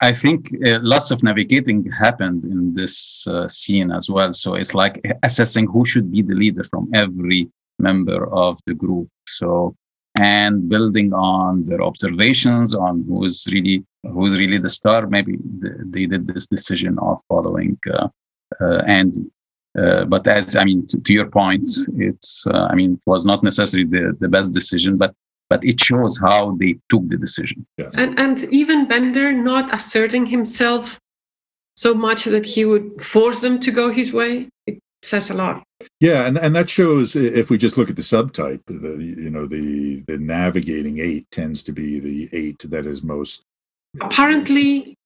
I think uh, lots of navigating happened in this uh, scene as well. So it's like assessing who should be the leader from every member of the group. So and building on their observations on who's really who's really the star. Maybe they did this decision of following uh, uh, Andy. Uh, but as I mean, to, to your point, it's I mean, it was not necessarily the, the best decision, but but it shows how they took the decision. Yes. And, and even Bender not asserting himself so much that he would force them to go his way, it says a lot. Yeah, and, and that shows if we just look at the subtype, the you know the the navigating eight tends to be the eight that is most apparently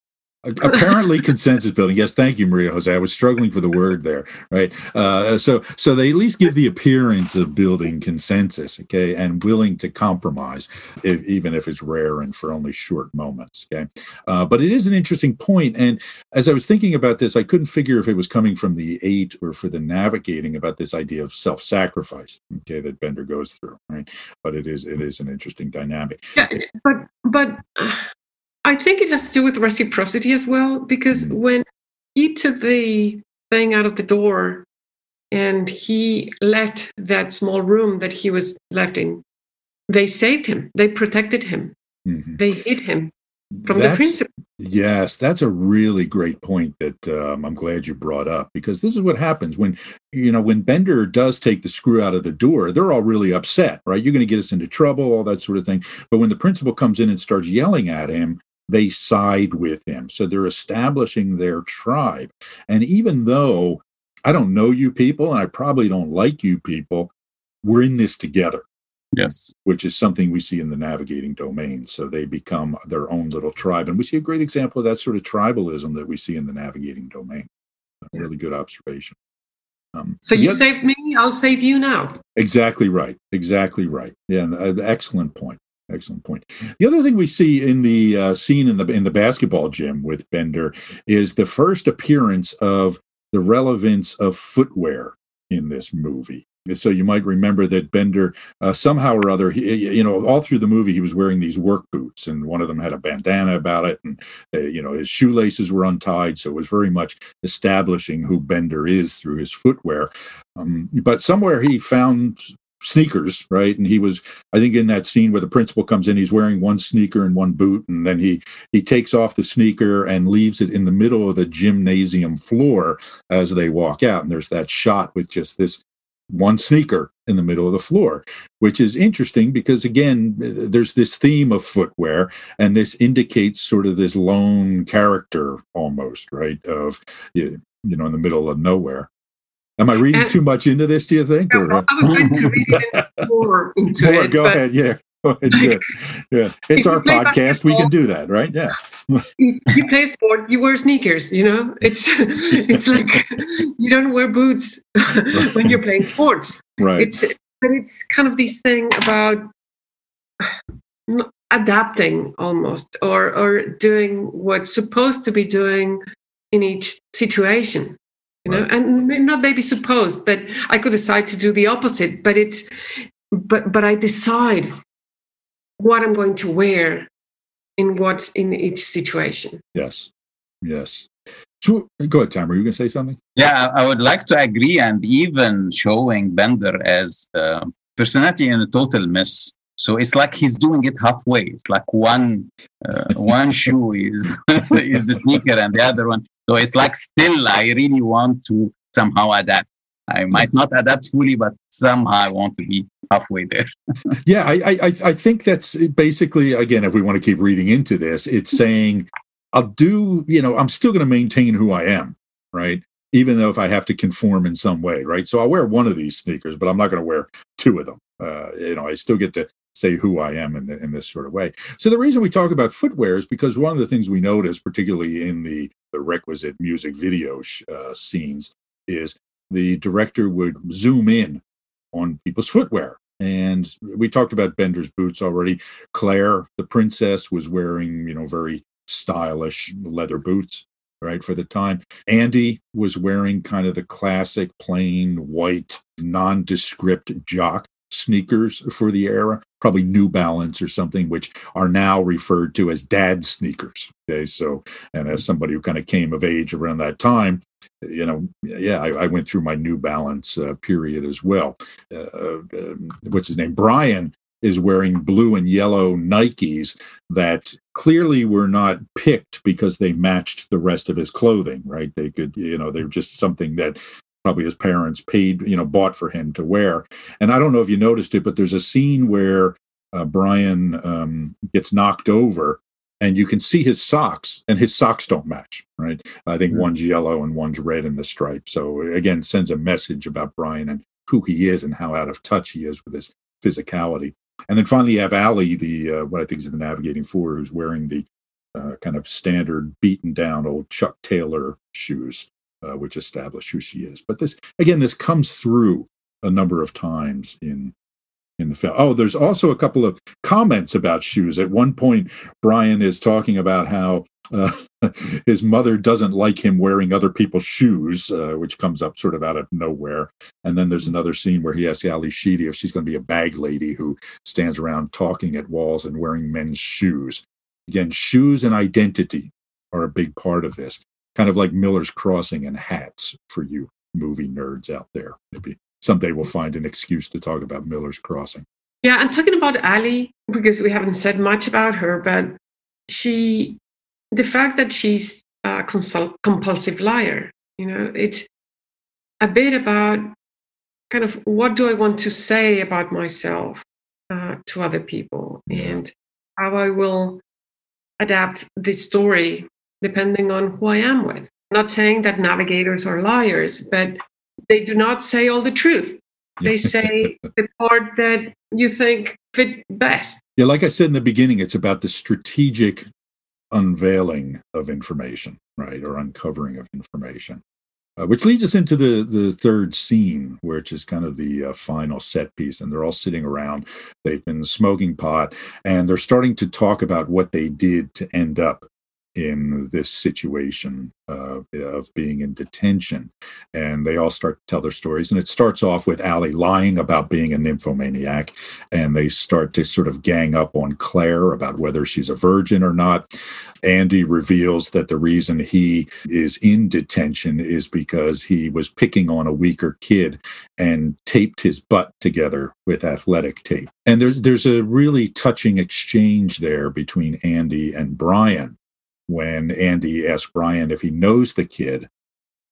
apparently consensus building. Yes thank you maria jose. I was struggling for the word there right? Uh, so so they at least give the appearance of building consensus okay and willing to compromise if, even if it's rare and for only short moments okay? Uh, but it is an interesting point and as i was thinking about this i couldn't figure if it was coming from the eight or for the navigating about this idea of self-sacrifice okay that bender goes through right? But it is it is an interesting dynamic. Yeah but but I think it has to do with reciprocity as well, because mm-hmm. when he took the thing out of the door and he left that small room that he was left in, they saved him, they protected him, mm-hmm. they hid him from that's, the principal. Yes, that's a really great point that um, I'm glad you brought up because this is what happens when you know when Bender does take the screw out of the door. They're all really upset, right? You're going to get us into trouble, all that sort of thing. But when the principal comes in and starts yelling at him, they side with him. So they're establishing their tribe. And even though I don't know you people and I probably don't like you people, we're in this together. Yes. Which is something we see in the navigating domain. So they become their own little tribe. And we see a great example of that sort of tribalism that we see in the navigating domain. A really good observation. Um, so you saved me, I'll save you now. Exactly right. Exactly right. Yeah, excellent point. Excellent point. The other thing we see in the uh, scene in the in the basketball gym with Bender is the first appearance of the relevance of footwear in this movie. So you might remember that Bender uh, somehow or other, he, you know, all through the movie he was wearing these work boots, and one of them had a bandana about it, and uh, you know his shoelaces were untied, so it was very much establishing who Bender is through his footwear. Um, but somewhere he found sneakers, right? And he was, I think, in that scene where the principal comes in, he's wearing one sneaker and one boot, and then he he takes off the sneaker and leaves it in the middle of the gymnasium floor as they walk out. And there's that shot with just this one sneaker in the middle of the floor, which is interesting because again, there's this theme of footwear, and this indicates sort of this lone character almost, right? Of you know, in the middle of nowhere. Am I reading and, too much into this? Do you think? No, or? I was going to read more into more, it. Go ahead. Yeah. Go ahead. Yeah. yeah. It's our podcast. We can do that, right? Yeah. you play sport. You wear sneakers. You know, it's it's like you don't wear boots when you're playing sports. Right. It's but it's kind of this thing about adapting almost or or doing what's supposed to be doing in each situation you know, and not maybe supposed, but I could decide to do the opposite. But it's, but but I decide what I'm going to wear in what's in each situation. Yes, yes. So go ahead, Tom. Are you going to say something? Yeah, I would like to agree, and even showing Bender as uh, personality in a total mess. So it's like he's doing it halfway. It's like one uh, one shoe is is the sneaker, and the other one. So it's like still, I really want to somehow adapt. I might not adapt fully, but somehow I want to be halfway there. yeah, I, I I think that's basically again, if we want to keep reading into this, it's saying I'll do, you know, I'm still going to maintain who I am, right? Even though if I have to conform in some way, right? So I'll wear one of these sneakers, but I'm not going to wear two of them. Uh, you know, I still get to say who I am in, the, in this sort of way. So the reason we talk about footwear is because one of the things we notice, particularly in the, the requisite music video sh- uh, scenes, is the director would zoom in on people's footwear. And we talked about Bender's boots already. Claire, the princess, was wearing, you know, very stylish leather boots, right, for the time. Andy was wearing kind of the classic plain white, nondescript jock sneakers for the era, probably New Balance or something, which are now referred to as dad sneakers. Okay, so, and as somebody who kind of came of age around that time, you know, yeah, I, I went through my New Balance uh, period as well. Uh, uh, what's his name? Brian is wearing blue and yellow Nikes that clearly were not picked because they matched the rest of his clothing, right? They could, you know, they're just something that probably his parents paid, you know, bought for him to wear. And I don't know if you noticed it, but there's a scene where uh, Brian um, gets knocked over and you can see his socks and his socks don't match right i think mm-hmm. one's yellow and one's red in the stripe so again sends a message about brian and who he is and how out of touch he is with his physicality and then finally, you have Allie, the uh, what I think is the navigating four, who's wearing the uh, kind of standard beaten down old Chuck Taylor shoes, uh, which establish who she is. But this again, this comes through a number of times in in the film. Oh, there's also a couple of comments about shoes. At one point, Brian is talking about how uh, his mother doesn't like him wearing other people's shoes, uh, which comes up sort of out of nowhere. And then there's another scene where he asks Ally Sheedy if she's going to be a bag lady who stands around talking at walls and wearing men's shoes. Again, shoes and identity are a big part of this, kind of like Miller's Crossing and hats for you movie nerds out there. Maybe someday we'll find an excuse to talk about Miller's Crossing. Yeah, and talking about Ali, because we haven't said much about her, but she the fact that she's a consult, compulsive liar, you know, it's a bit about kind of what do I want to say about myself uh, to other people yeah. and how I will adapt the story depending on who I am with. I'm not saying that navigators are liars, but they do not say all the truth. They say the part that you think fit best. Yeah, like I said in the beginning, it's about the strategic unveiling of information, right, or uncovering of information. Uh, which leads us into the the third scene, which is kind of the uh, final set piece, and they're all sitting around. They've been smoking pot, and they're starting to talk about what they did to end up in this situation uh, of being in detention. And they all start to tell their stories. And it starts off with Allie lying about being a nymphomaniac. And they start to sort of gang up on Claire about whether she's a virgin or not. Andy reveals that the reason he is in detention is because he was picking on a weaker kid and taped his butt together with athletic tape. And there's there's a really touching exchange there between Andy and Brian when Andy asked Brian if he knows the kid.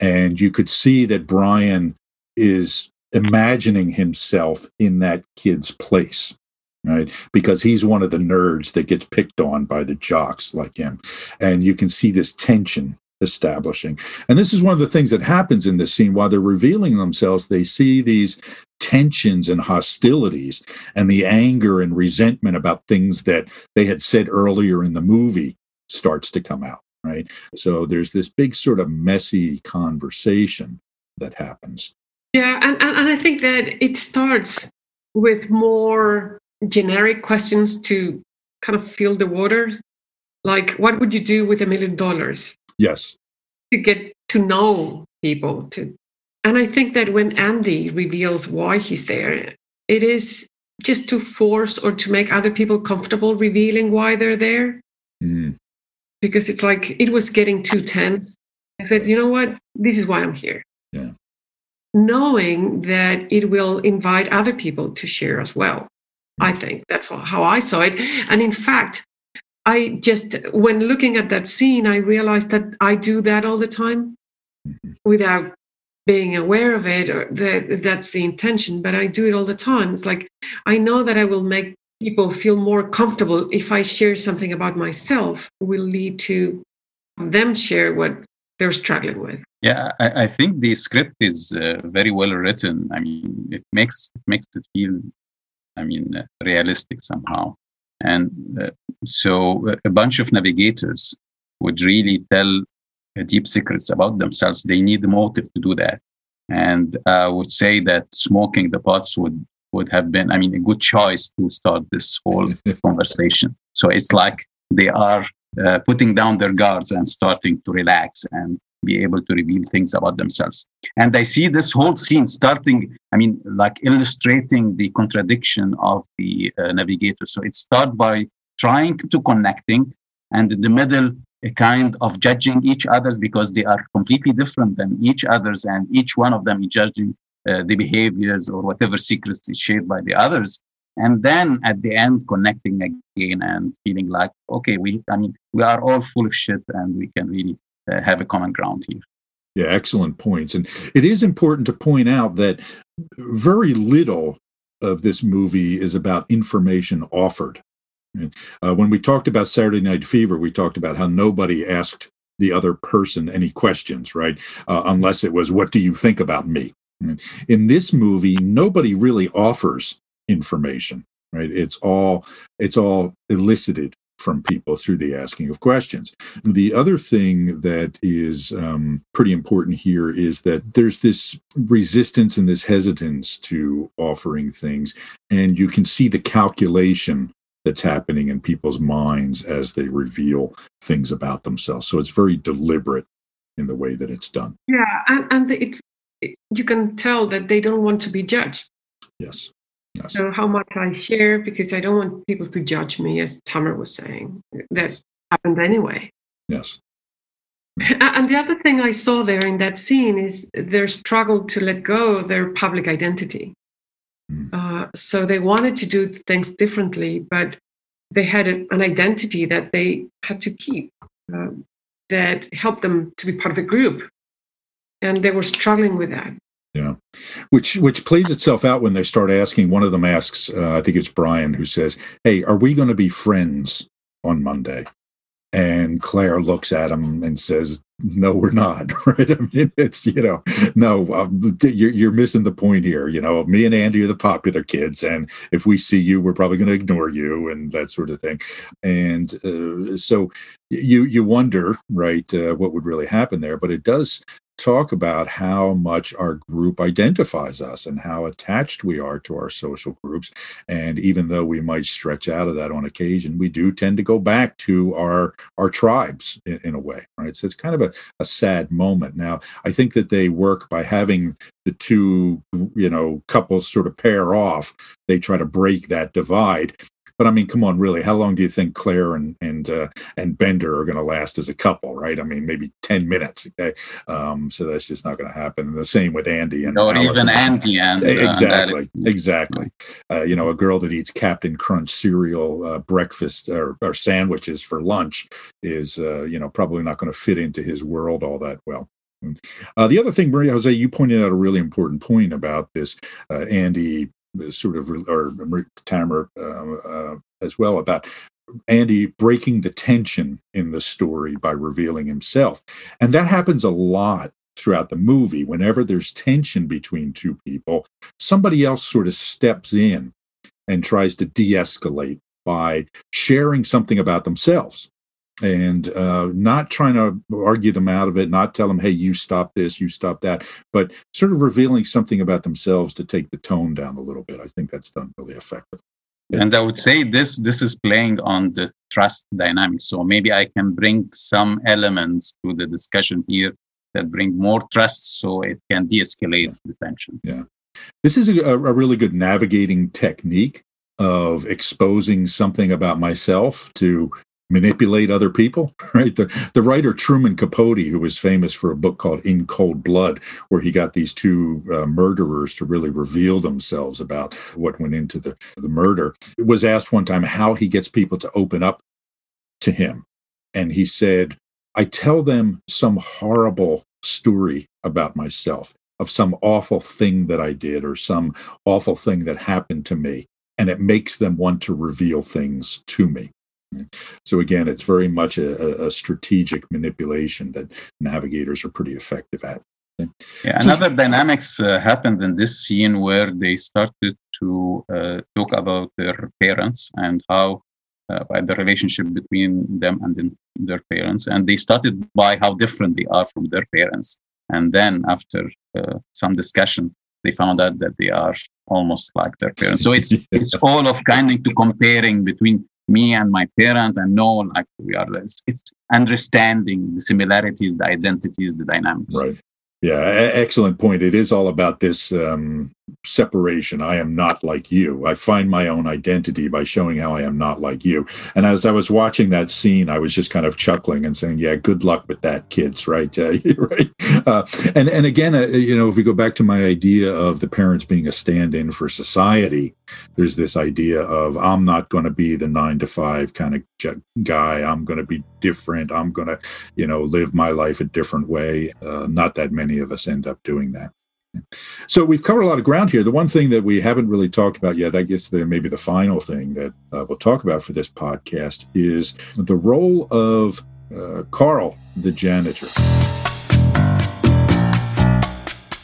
And you could see that Brian is imagining himself in that kid's place, right? Because he's one of the nerds that gets picked on by the jocks like him. And you can see this tension establishing. And this is one of the things that happens in this scene while they're revealing themselves, they see these tensions and hostilities and the anger and resentment about things that they had said earlier in the movie starts to come out, right? So there's this big sort of messy conversation that happens. Yeah, and, and, and I think that it starts with more generic questions to kind of fill the water. Like, what would you do with a million dollars? Yes. to get to know people to and i think that when andy reveals why he's there it is just to force or to make other people comfortable revealing why they're there Mm. Because it's like it was getting too tense. I said you know what? This is why i'm here. Yeah. knowing that it will invite other people to share as well i think. That's how i saw it. And in fact i just when looking at that scene i realized that i do that all the time Mhm. without being aware of it or that that's the intention but i do it all the time. It's like i know that i will make people feel more comfortable if i share something about myself will lead to them share what they're struggling with Yeah, I, I think the script is uh, very well written. I mean, it makes it makes it feel, I mean, uh, realistic somehow. And uh, so, uh, a bunch of navigators would really tell uh, deep secrets about themselves. They need motive to do that. And I would say that smoking the pots would would have been, I mean, a good choice to start this whole conversation. So it's like they are uh, putting down their guards and starting to relax and be able to reveal things about themselves. And I see this whole scene starting, I mean, like illustrating the contradiction of the uh, navigator. So it starts by trying to connecting, and in the middle, a kind of judging each other's because they are completely different than each other's, and each one of them is judging uh, the behaviors or whatever secrets is shared by the others and then at the end connecting again and feeling like okay we i mean we are all full of shit and we can really uh, have a common ground here Yeah, excellent points. And it is important to point out that very little of this movie is about information offered. Uh, when we talked about Saturday Night Fever, we talked about how nobody asked the other person any questions, right? Uh, unless it was, What do you think about me? In this movie, nobody really offers information, right? It's all it's all elicited from people through the asking of questions. The other thing that is um, pretty important here is that there's this resistance and this hesitance to offering things, and you can see the calculation that's happening in people's minds as they reveal things about themselves. So it's very deliberate in the way that it's done. yeah and, and it, you can tell that they don't want to be judged Yes. Yes. so how much i share because i don't want people to judge me as tamer was saying that happened anyway Yes. and the other thing i saw there in that scene is their struggle to let go of their public identity Mm. uh, so they wanted to do things differently but they had a, an identity that they had to keep uh, that helped them to be part of a group and they were struggling with that Yeah, which which plays itself out when they start asking. One of them asks, uh, I think it's Brian, who says, "Hey, are we going to be friends on Monday?" And Claire looks at him and says, "No, we're not." Right? I mean, it's you know, no, um, you're you're missing the point here. You know, me and Andy are the popular kids, and if we see you, we're probably going to ignore you and that sort of thing. And uh, so you you wonder, right, uh, what would really happen there? But it does talk about how much our group identifies us and how attached we are to our social groups. And even though we might stretch out of that on occasion, we do tend to go back to our our tribes in, in a way, right? So it's kind of a, a sad moment. Now, I think that they work by having the two, you know, couples sort of pair off. They try to break that divide. But I mean, come on, really, how long do you think Claire and and uh, and Bender are going to last as a couple, right? I mean, maybe ten minutes. Okay, um, so that's just not going to happen. And the same with Andy and or Allison. even andy and uh, exactly, and exactly. Uh, you know, a girl that eats Captain Crunch cereal uh, breakfast or, or sandwiches for lunch is, uh, you know, probably not going to fit into his world all that well. Uh, the other thing, Maria Jose, you pointed out a really important point about this. Uh, Andy uh, sort of, or Tamer uh, uh, as well, about Andy breaking the tension in the story by revealing himself. And that happens a lot throughout the movie. Whenever there's tension between two people, somebody else sort of steps in and tries to de escalate by sharing something about themselves and uh, not trying to argue them out of it, not tell them, hey, you stop this, you stop that, but sort of revealing something about themselves to take the tone down a little bit. I think that's done really effectively. And I would say this this is playing on the trust dynamic. So maybe I can bring some elements to the discussion here that bring more trust so it can de-escalate the tension. Yeah. This is a, a really good navigating technique of exposing something about myself to manipulate other people, right? The, the writer Truman Capote, who was famous for a book called In Cold Blood, where he got these two uh, murderers to really reveal themselves about what went into the, the murder, was asked one time how he gets people to open up to him. And he said, I tell them some horrible story about myself, of some awful thing that I did or some awful thing that happened to me. And it makes them want to reveal things to me. So again, it's very much a, a strategic manipulation that navigators are pretty effective at. Yeah, another dynamics uh, happened in this scene where they started to uh, talk about their parents and how uh, by the relationship between them and their parents, and they started by how different they are from their parents, and then after uh, some discussions, they found out that they are almost like their parents. So it's it's all of kind of to comparing between me and my parent and know like we are it's, it's understanding the similarities the identities the dynamics. Right. Yeah excellent point. It is all about this um, separation. I am not like you. I find my own identity by showing how I am not like you. And as I was watching that scene, I was just kind of chuckling and saying, "Yeah, good luck with that, kids." Right, uh, right. Uh, and and again, uh, you know, if we go back to my idea of the parents being a stand-in for society, there's this idea of I'm not going to be the nine to five kind of guy. I'm going to be different. I'm going to, you know, live my life a different way. Uh, not that many of us end up doing that. So we've covered a lot of ground here. The one thing that we haven't really talked about yet, I guess the, maybe the final thing that uh, we'll talk about for this podcast is the role of uh, Carl, the janitor.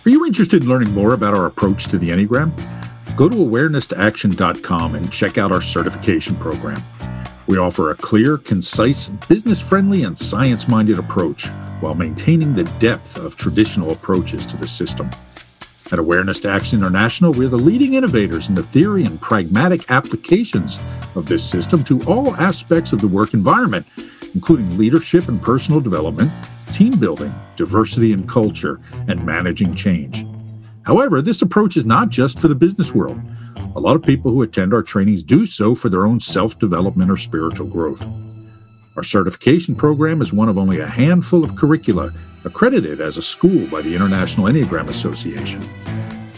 Are you interested in learning more about our approach to the Enneagram? Go to awareness2action.com and check out our certification program. We offer a clear, concise, business friendly, and science minded approach while maintaining the depth of traditional approaches to the system. At Awareness to Action International, we're the leading innovators in the theory and pragmatic applications of this system to all aspects of the work environment, including leadership and personal development, team building, diversity and culture, and managing change. However, this approach is not just for the business world. A lot of people who attend our trainings do so for their own self development or spiritual growth. Our certification program is one of only a handful of curricula accredited as a school by the International Enneagram Association.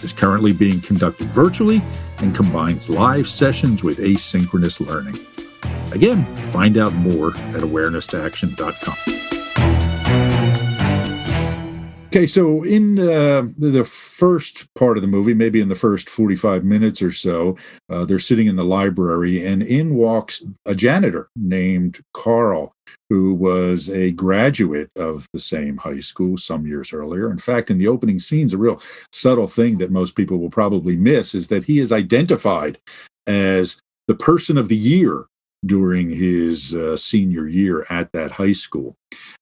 Is currently being conducted virtually and combines live sessions with asynchronous learning. Again, find out more at awareness2action.com. Okay, so in uh, the first part of the movie, maybe in the first 45 minutes or so, uh, they're sitting in the library, and in walks a janitor named Carl, who was a graduate of the same high school some years earlier. In fact, in the opening scenes, a real subtle thing that most people will probably miss is that he is identified as the person of the year during his uh, senior year at that high school.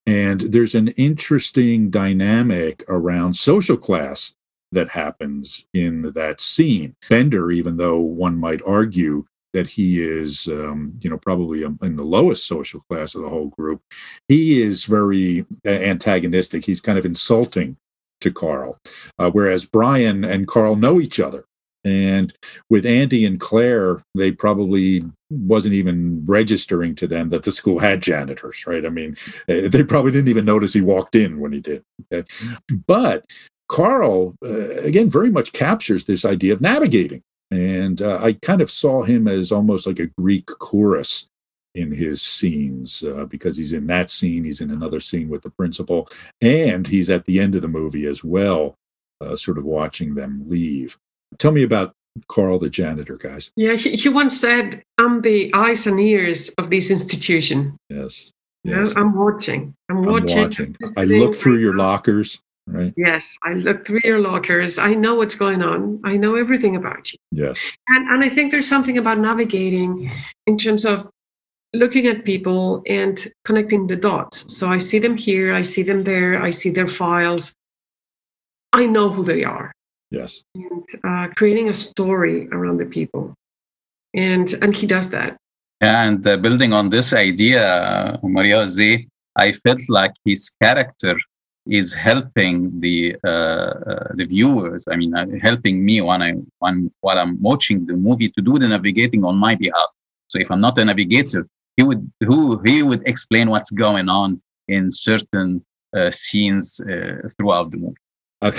And there's an interesting dynamic around social class that happens in that scene. Bender, even though one might argue that he is, um, you know, probably in the lowest social class of the whole group, he is very antagonistic. He's kind of insulting to Carl, uh, whereas Brian and Carl know each other. And with Andy and Claire, they probably wasn't even registering to them that the school had janitors, right? I mean, eh, they probably didn't even notice he walked in when he did. But Carl, uh, again, very much captures this idea of navigating. And uh, I kind of saw him as almost like a Greek chorus in his scenes uh, because he's in that scene, he's in another scene with the principal, and he's at the end of the movie as well, uh, sort of watching them leave. Tell me about Carl, the janitor, guys. Yeah, he, he once said, I'm the eyes and ears of this institution. Yes. Yes. I'm watching. I'm watching. I'm watching. I look through your lockers, right? Yes. I look through your lockers. I know what's going on. I know everything about you. Yes. And, and I think there's something about navigating in terms of looking at people and connecting the dots. So I see them here, I see them there, I see their files. I know who they are. Yes. And uh, creating a story around the people. and and he does that. And uh, building on this idea, Maria Z, I felt like his character is helping the uh, uh, the viewers. I mean, uh, helping me when I when while I'm watching the movie to do the navigating on my behalf. So if I'm not a navigator, he would who he would explain what's going on in certain uh, scenes uh, throughout the movie. I,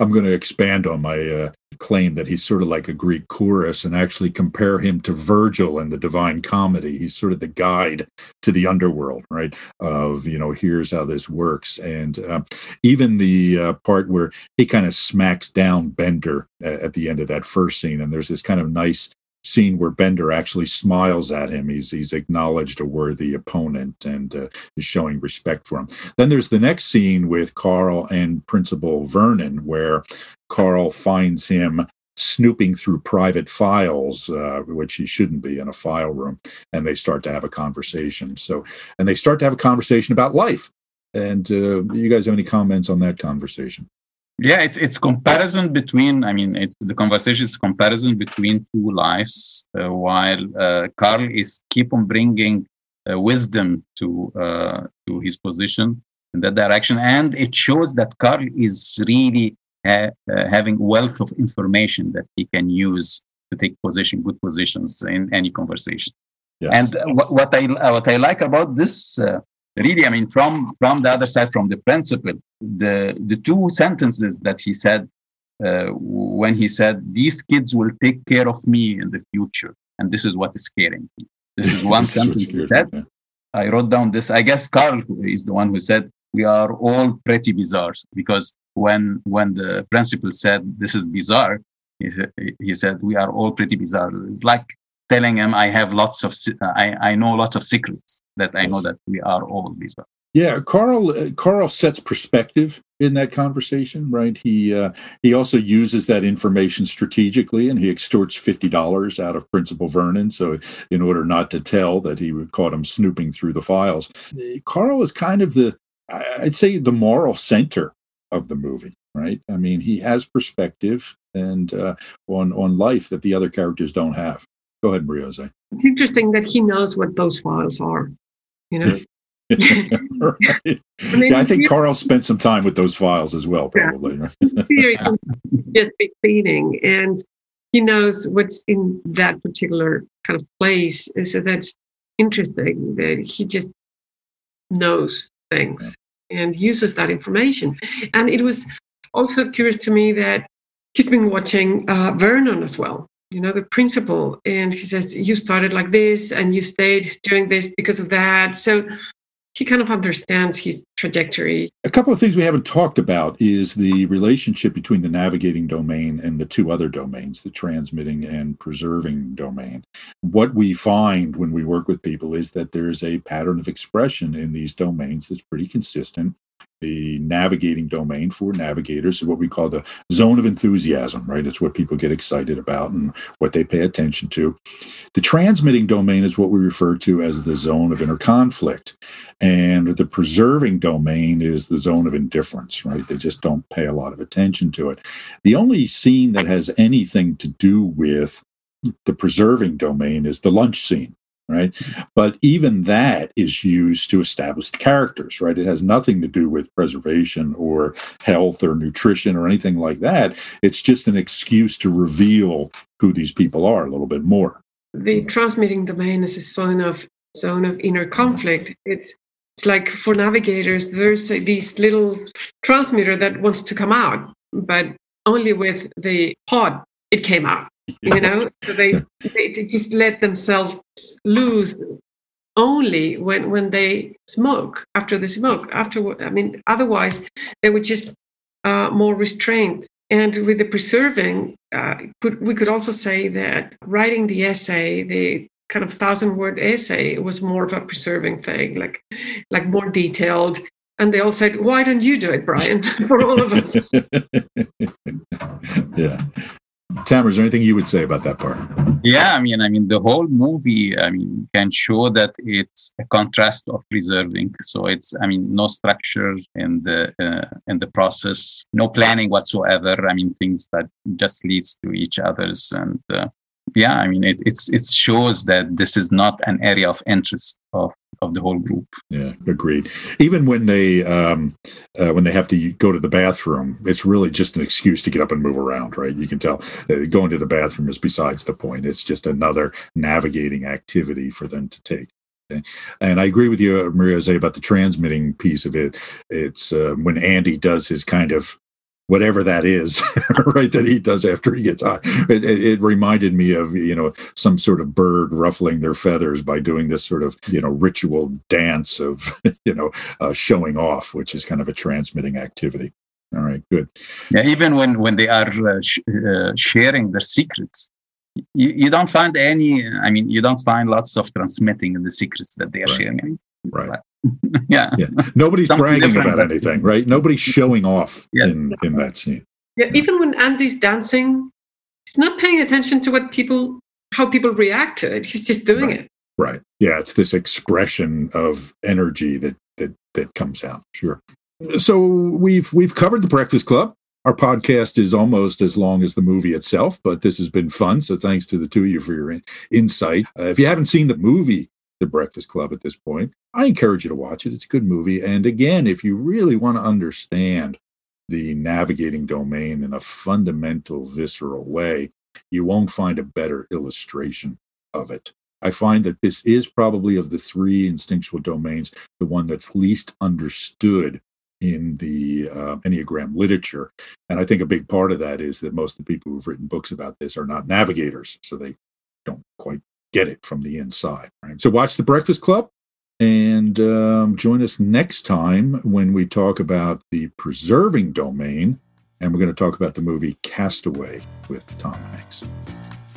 am going to expand on my uh, claim that he's sort of like a Greek chorus and actually compare him to Virgil in the Divine Comedy. He's sort of the guide to the underworld, right? Of, you know, here's how this works. And uh, even the uh, part where he kind of smacks down Bender at, at the end of that first scene, and there's this kind of nice scene where Bender actually smiles at him. He's he's acknowledged a worthy opponent and uh, is showing respect for him. Then there's the next scene with Carl and Principal Vernon, where Carl finds him snooping through private files, uh, which he shouldn't be in a file room, and they start to have a conversation. So, and they start to have a conversation about life. And uh, you guys have any comments on that conversation? Yeah it's it's comparison between i mean it's the conversation is comparison between two lives uh, while uh, carl is keep on bringing uh, wisdom to uh, to his position in that direction and it shows that carl is really ha- uh, having wealth of information that he can use to take position good positions in any conversation yes. and what, what i what i like about this uh, really i mean from from the other side from the principal the the two sentences that he said uh, when he said these kids will take care of me in the future. And this is what is scaring me. This is one this sentence is he said. yeah. i wrote down this. I guess carl is the one who said we are all pretty bizarre. Because when when the principal said this is bizarre he said, he said we are all pretty bizarre. It's like telling him i have lots of i, I know lots of secrets that i know that we are all bizarre yeah, Carl. Uh, Carl sets perspective in that conversation, right? He uh, he also uses that information strategically, and he extorts fifty dollars out of Principal Vernon. So, in order not to tell that he caught him snooping through the files, Carl is kind of the, I'd say, the moral center of the movie, right? I mean, he has perspective and uh, on on life that the other characters don't have. Go ahead, Maria. It's interesting that he knows what those files are. You know, right. I, mean, yeah, I think Carl spent some time with those files as well, probably. Yeah. just be cleaning, and he knows what's in that particular kind of place. So that's interesting that he just knows things yeah. and uses that information. And it was also curious to me that he's been watching uh, Vernon as well you know the principal and he says you started like this and you stayed doing this because of that so he kind of understands his trajectory. A couple of things we haven't talked about is the relationship between the navigating domain and the two other domains, the transmitting and preserving domain. What we find when we work with people is that there's a pattern of expression in these domains that's pretty consistent the navigating domain for navigators is what we call the zone of enthusiasm, right? It's what people get excited about and what they pay attention to. The transmitting domain is what we refer to as the zone of inner conflict. And the preserving domain is the zone of indifference, right? They just don't pay a lot of attention to it. The only scene that has anything to do with the preserving domain is the lunch scene right? But even that is used to establish the characters, right? It has nothing to do with preservation or health or nutrition or anything like that. It's just an excuse to reveal who these people are a little bit more. The transmitting domain is a zone of zone of inner conflict. It's it's like for navigators, there's a, this little transmitter that wants to come out, but only with the pod it came out you know? So they, they just let themselves lose only when when they smoke after the smoke. After i mean otherwise they would just uh, more restrained. And with the preserving uh, we could also say that writing the essay the kind of thousand word essay was more of a preserving thing like like more detailed. And they all said why don't you do it brian? For all of us. Yeah Tamer, is there anything you would say about that part? Yeah, I mean, I mean, the whole movie, I mean, can show that it's a contrast of preserving. So it's, I mean, no structure in the uh, in the process, no planning whatsoever. I mean, things that just leads to each other's, and uh, yeah, I mean, it it's it shows that this is not an area of interest of of the whole group. Yeah, agreed. Even when they um, uh, when they have to go to the bathroom, it's really just an excuse to get up and move around, right? You can tell uh, going to the bathroom is besides the point. It's just another navigating activity for them to take. And I agree with you, Maria Jose, about the transmitting piece of it. It's uh, when Andy does his kind of whatever that is, right? That he does after he gets high. It, it, it, reminded me of you know some sort of bird ruffling their feathers by doing this sort of you know ritual dance of you know uh, showing off, which is kind of a transmitting activity. All right, good. Yeah, even when when they are uh, sh- uh, sharing their secrets, you, you don't find any. I mean, you don't find lots of transmitting in the secrets that they are right. sharing. Right. yeah. yeah. Nobody's bragging about anything, right? Nobody's showing off yeah. in, in that scene. Yeah, even when Andy's dancing, he's not paying attention to what people how people react to it. He's just doing right. it. Right. Yeah, it's this expression of energy that that that comes out. Sure. So we've we've covered the Breakfast Club. Our podcast is almost as long as the movie itself, but this has been fun. So thanks to the two of you for your in- insight. Uh, if you haven't seen the movie, The Breakfast Club, at this point, I encourage you to watch it. It's a good movie. And again, if you really want to understand the navigating domain in a fundamental, visceral way, you won't find a better illustration of it. I find that this is probably of the three instinctual domains, the one that's least understood in the uh, Enneagram literature. And I think a big part of that is that most of the people who've written books about this are not navigators, so they don't quite get it from the inside. Right? So watch The Breakfast Club and um, join us next time when we talk about the preserving domain. And we're going to talk about the movie Castaway with Tom Hanks.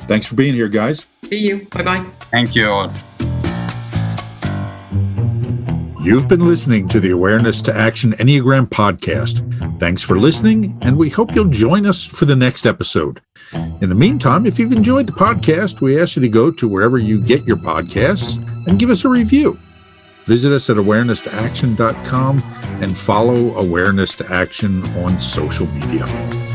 Thanks for being here, guys. See you. Bye bye. Thank you. You've been listening to the Awareness to Action Enneagram podcast. Thanks for listening, and we hope you'll join us for the next episode. In the meantime, if you've enjoyed the podcast, we ask you to go to wherever you get your podcasts and give us a review. Visit us at awareness2action.com and follow Awareness to Action on social media.